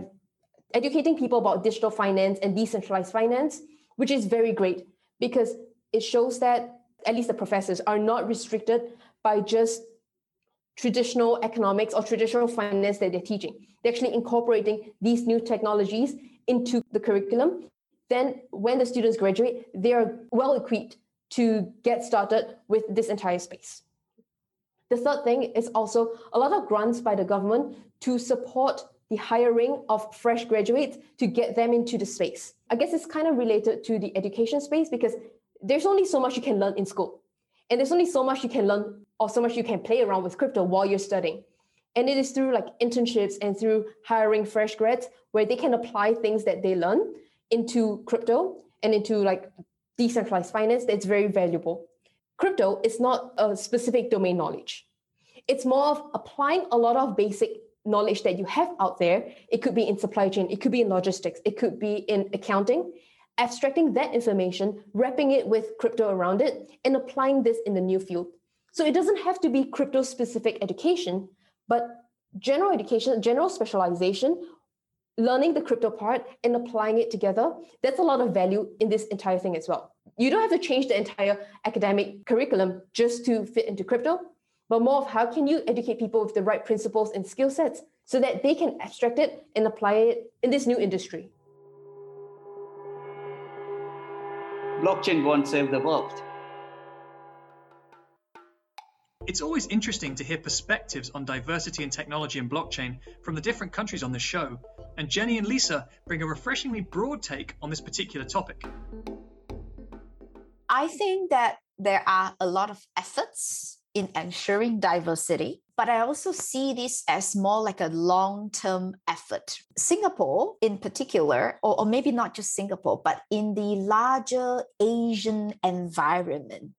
educating people about digital finance and decentralized finance which is very great because it shows that at least the professors are not restricted by just traditional economics or traditional finance that they're teaching. They're actually incorporating these new technologies into the curriculum. Then, when the students graduate, they are well equipped to get started with this entire space. The third thing is also a lot of grants by the government to support the hiring of fresh graduates to get them into the space. I guess it's kind of related to the education space because there's only so much you can learn in school. And there's only so much you can learn or so much you can play around with crypto while you're studying. And it is through like internships and through hiring fresh grads where they can apply things that they learn into crypto and into like decentralized finance that's very valuable. Crypto is not a specific domain knowledge. It's more of applying a lot of basic knowledge that you have out there. It could be in supply chain, it could be in logistics, it could be in accounting, abstracting that information, wrapping it with crypto around it, and applying this in the new field. So it doesn't have to be crypto specific education, but general education, general specialization, learning the crypto part and applying it together, that's a lot of value in this entire thing as well. You don't have to change the entire academic curriculum just to fit into crypto, but more of how can you educate people with the right principles and skill sets so that they can abstract it and apply it in this new industry. Blockchain won't save the world. It's always interesting to hear perspectives on diversity in technology and blockchain from the different countries on the show, and Jenny and Lisa bring a refreshingly broad take on this particular topic. I think that there are a lot of efforts in ensuring diversity, but I also see this as more like a long term effort. Singapore, in particular, or, or maybe not just Singapore, but in the larger Asian environment,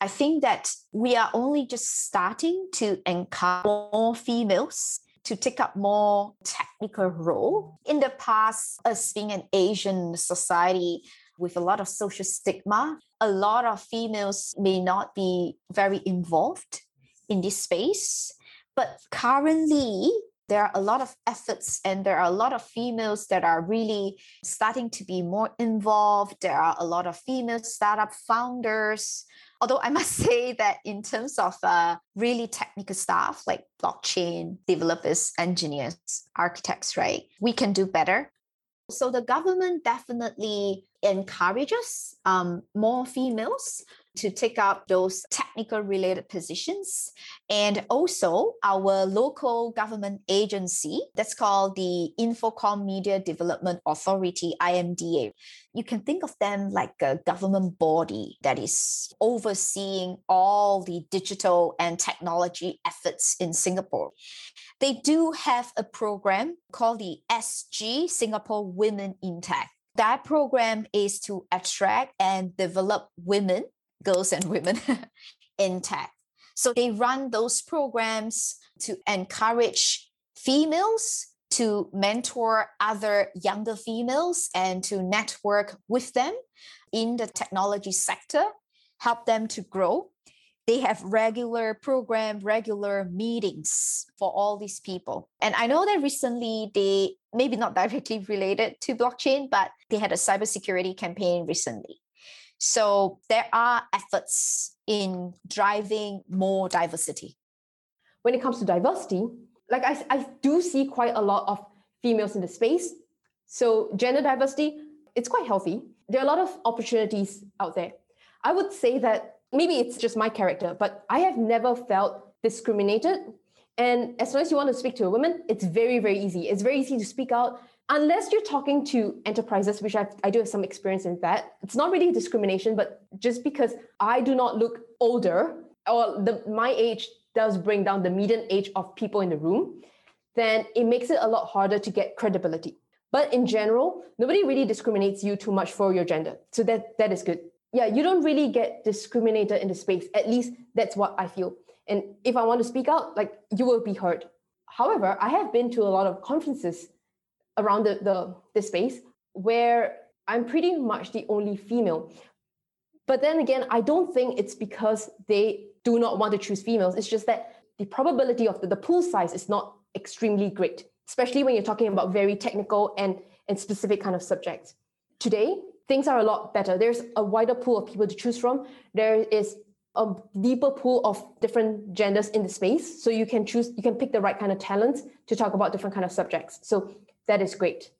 I think that we are only just starting to encourage more females to take up more technical role. In the past, us being an Asian society with a lot of social stigma, a lot of females may not be very involved in this space. But currently, there are a lot of efforts and there are a lot of females that are really starting to be more involved. There are a lot of female startup founders. Although I must say that in terms of uh, really technical staff like blockchain developers, engineers, architects, right, we can do better. So the government definitely encourages um, more females to take up those technical related positions. And also, our local government agency, that's called the Infocomm Media Development Authority, IMDA. You can think of them like a government body that is overseeing all the digital and technology efforts in Singapore. They do have a program called the SG Singapore Women in Tech that program is to attract and develop women, girls and women in tech. So they run those programs to encourage females to mentor other younger females and to network with them in the technology sector, help them to grow. They have regular program, regular meetings for all these people. And I know that recently they maybe not directly related to blockchain, but they had a cybersecurity campaign recently. So there are efforts in driving more diversity. When it comes to diversity, like I, I do see quite a lot of females in the space. So gender diversity, it's quite healthy. There are a lot of opportunities out there. I would say that maybe it's just my character, but I have never felt discriminated and as long as you want to speak to a woman, it's very, very easy. It's very easy to speak out. Unless you're talking to enterprises, which I've, I do have some experience in that, it's not really discrimination, but just because I do not look older or the, my age does bring down the median age of people in the room, then it makes it a lot harder to get credibility. But in general, nobody really discriminates you too much for your gender. So that, that is good. Yeah, you don't really get discriminated in the space. At least that's what I feel. And if I want to speak out, like you will be heard. However, I have been to a lot of conferences around the, the this space where I'm pretty much the only female. But then again, I don't think it's because they do not want to choose females. It's just that the probability of the, the pool size is not extremely great, especially when you're talking about very technical and, and specific kind of subjects. Today, things are a lot better. There's a wider pool of people to choose from. There is a deeper pool of different genders in the space so you can choose you can pick the right kind of talents to talk about different kind of subjects so that is great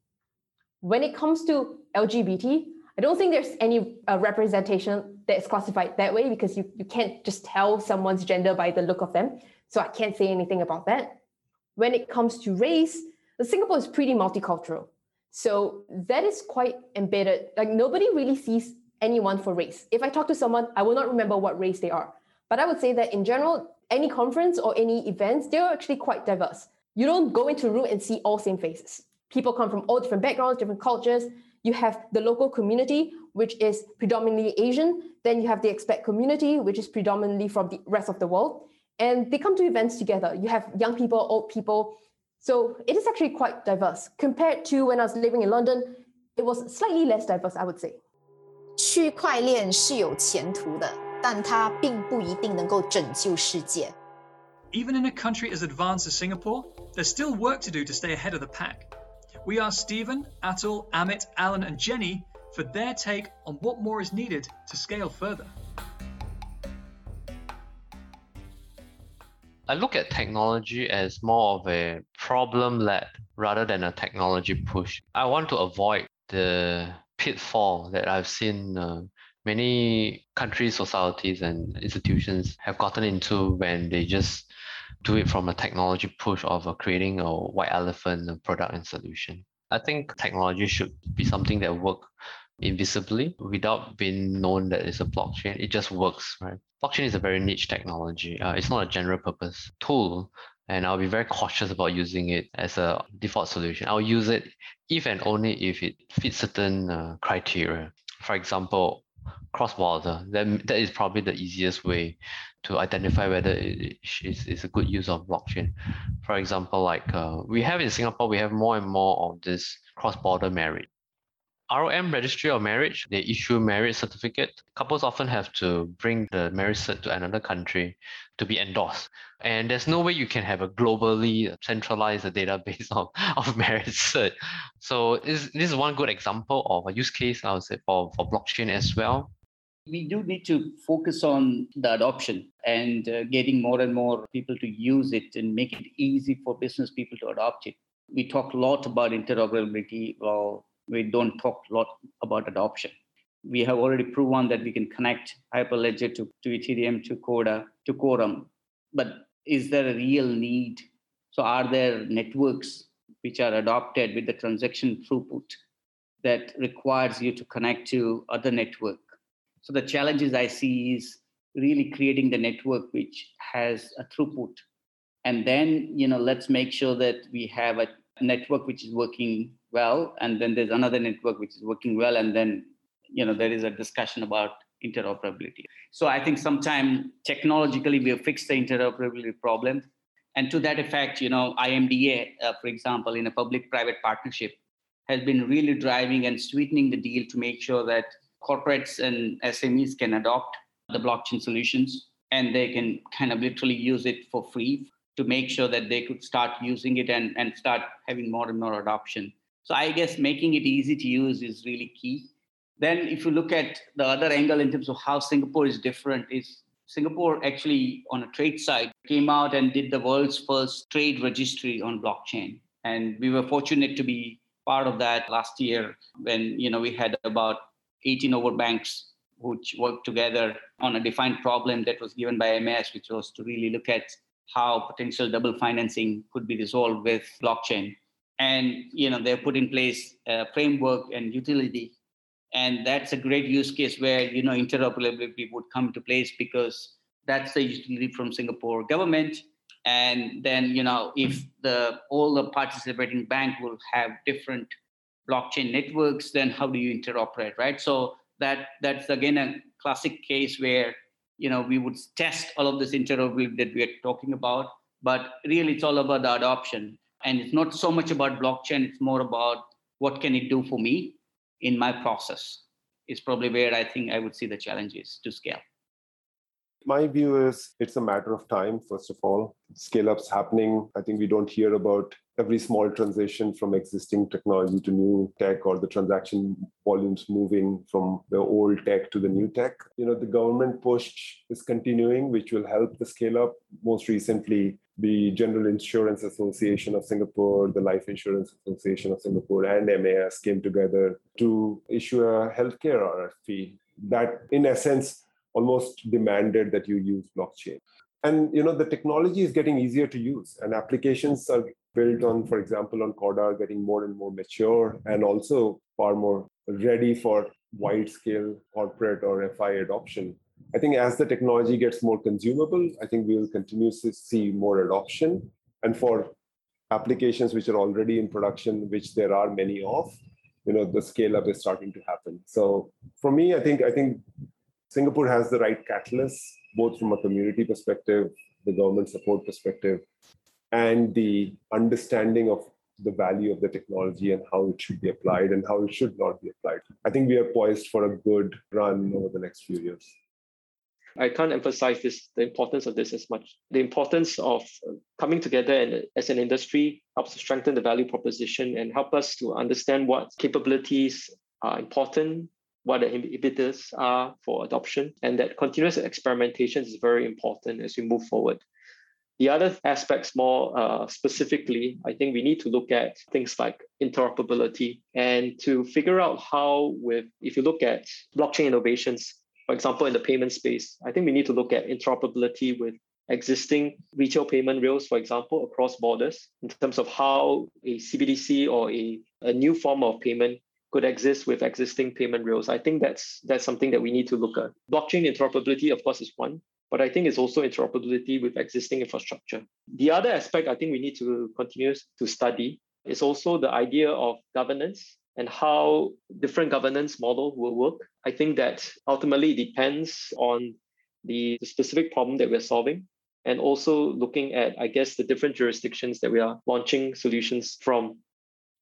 when it comes to lgbt i don't think there's any uh, representation that is classified that way because you, you can't just tell someone's gender by the look of them so i can't say anything about that when it comes to race singapore is pretty multicultural so that is quite embedded like nobody really sees anyone for race. If I talk to someone, I will not remember what race they are. But I would say that in general, any conference or any events, they're actually quite diverse. You don't go into a room and see all same faces People come from all different backgrounds, different cultures. You have the local community, which is predominantly Asian. Then you have the expat community, which is predominantly from the rest of the world. And they come to events together. You have young people, old people. So it is actually quite diverse. Compared to when I was living in London, it was slightly less diverse, I would say. 区块链是有前途的，但它并不一定能够拯救世界。Even in a country as advanced as Singapore, there's still work to do to stay ahead of the pack. We asked Stephen, Atul, Amit, Alan, and Jenny for their take on what more is needed to scale further. I look at technology as more of a problem led rather than a technology push. I want to avoid the pitfall that I've seen uh, many countries, societies, and institutions have gotten into when they just do it from a technology push of uh, creating a white elephant product and solution. I think technology should be something that work invisibly without being known that it's a blockchain. It just works, right? Blockchain is a very niche technology. Uh, it's not a general purpose tool. And I'll be very cautious about using it as a default solution. I'll use it if and only if it fits certain uh, criteria. For example, cross-border. That, that is probably the easiest way to identify whether it is, is a good use of blockchain. For example, like uh, we have in Singapore, we have more and more of this cross-border marriage. ROM registry of marriage, they issue marriage certificate. Couples often have to bring the marriage cert to another country to be endorsed. And there's no way you can have a globally centralized database of, of marriage cert. So this, this is one good example of a use case, I would say, for, for blockchain as well. We do need to focus on the adoption and uh, getting more and more people to use it and make it easy for business people to adopt it. We talk a lot about interoperability. Well, we don't talk a lot about adoption. We have already proven that we can connect Hyperledger to, to Ethereum, to Corda, to Quorum. But is there a real need? So are there networks which are adopted with the transaction throughput that requires you to connect to other network? So the challenges I see is really creating the network which has a throughput. And then, you know, let's make sure that we have a network which is working well and then there's another network which is working well and then you know there is a discussion about interoperability so i think sometime technologically we have fixed the interoperability problem and to that effect you know imda uh, for example in a public private partnership has been really driving and sweetening the deal to make sure that corporates and smes can adopt the blockchain solutions and they can kind of literally use it for free to make sure that they could start using it and, and start having more and more adoption so I guess making it easy to use is really key. Then if you look at the other angle in terms of how Singapore is different, is Singapore actually on a trade side came out and did the world's first trade registry on blockchain. And we were fortunate to be part of that last year when you know we had about 18 over banks which worked together on a defined problem that was given by MAS, which was to really look at how potential double financing could be resolved with blockchain. And you know they've put in place a framework and utility. And that's a great use case where you know interoperability would come to place because that's the utility from singapore government. And then you know if the all the participating bank will have different blockchain networks then how do you interoperate right? So that that's again a classic case where you know we would test all of this interoperability that we are talking about but really it's all about the adoption. And it's not so much about blockchain it's more about what can it do for me in my process is probably where i think i would see the challenges to scale. My view is it's a matter of time first of all. Scale ups happening. I think we don't hear about every small transition from existing technology to new tech or the transaction volumes moving from the old tech to the new tech. You know the government push is continuing which will help the scale up. Most recently the general insurance association of singapore the life insurance association of singapore and mas came together to issue a healthcare rfp that in essence almost demanded that you use blockchain. And you know the technology is getting easier to use and applications are built on for example on corda getting more and more mature and also far more ready for wide scale corporate or fi adoption I think as the technology gets more consumable, I think we will continue to see more adoption. And for applications which are already in production, which there are many of, you know, the scale up is starting to happen. So for me, I think I think Singapore has the right catalyst, both from a community perspective, the government support perspective, and the understanding of the value of the technology and how it should be applied and how it should not be applied. I think we are poised for a good run over the next few years. I can't emphasize this the importance of this as much. The importance of coming together and as an industry helps to strengthen the value proposition and help us to understand what capabilities are important, what the inhibitors are for adoption, and that continuous experimentation is very important as we move forward. The other aspects, more uh, specifically, I think we need to look at things like interoperability and to figure out how, with if you look at blockchain innovations, for example, in the payment space, I think we need to look at interoperability with existing retail payment rails, for example, across borders, in terms of how a CBDC or a, a new form of payment could exist with existing payment rails. I think that's that's something that we need to look at. Blockchain interoperability, of course, is one but I think it's also interoperability with existing infrastructure. The other aspect I think we need to continue to study is also the idea of governance and how different governance model will work. I think that ultimately depends on the, specific problem that we're solving and also looking at, I guess, the different jurisdictions that we are launching solutions from.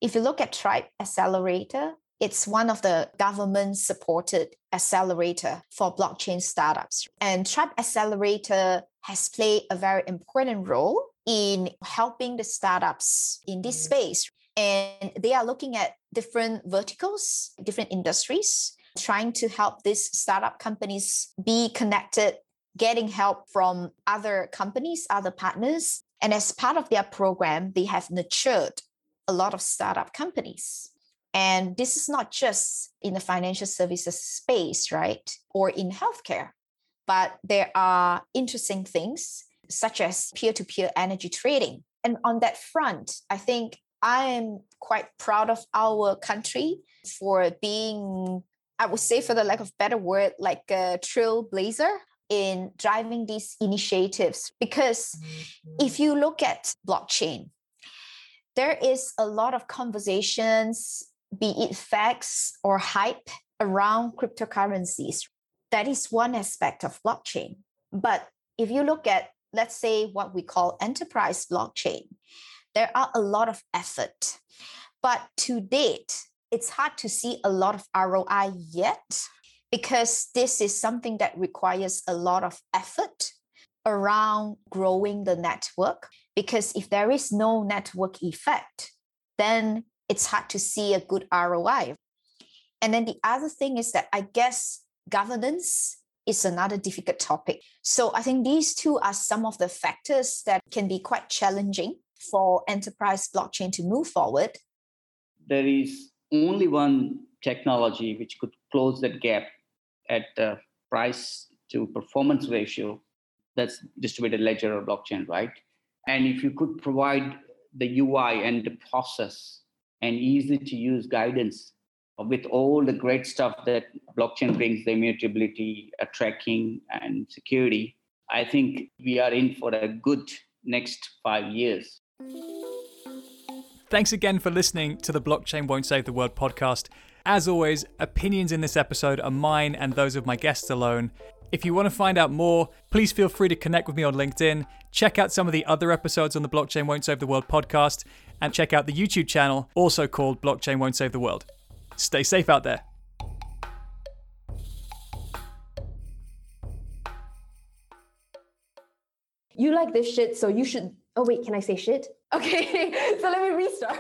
If you look at Tribe Accelerator, it's one of the government supported accelerator for blockchain startups. And Tribe Accelerator has played a very important role in helping the startups in this mm. space. And they are looking at different verticals, different industries, trying to help these startup companies be connected, getting help from other companies, other partners. And as part of their program, they have nurtured a lot of startup companies. And this is not just in the financial services space, right? Or in healthcare, but there are interesting things such as peer to peer energy trading. And on that front, I think I am quite proud of our country for being, I would say, for the lack of better word, like a trailblazer in driving these initiatives. Because mm-hmm. if you look at blockchain, there is a lot of conversations be it facts or hype around cryptocurrencies. That is one aspect of blockchain. But if you look at, let's say, what we call enterprise blockchain, there are a lot of effort. But to date, it's hard to see a lot of ROI yet because this is something that requires a lot of effort around growing the network. Because if there is no network effect, then it's hard to see a good ROI. And then the other thing is that I guess governance is another difficult topic. So I think these two are some of the factors that can be quite challenging for enterprise blockchain to move forward. There is only one technology which could close that gap at the price to performance ratio that's distributed ledger or blockchain, right? And if you could provide the UI and the process and easy to use guidance with all the great stuff that blockchain brings the immutability uh, tracking and security. I think we are in for a good next five years. Thanks again for listening to the blockchain won't save the world podcast. As always opinions in this episode are mine and those of my guests alone if you want to find out more, please feel free to connect with me on LinkedIn. Check out some of the other episodes on the Blockchain Won't Save the World podcast and check out the YouTube channel, also called Blockchain Won't Save the World. Stay safe out there. You like this shit, so you should. Oh, wait, can I say shit? Okay, so let me restart.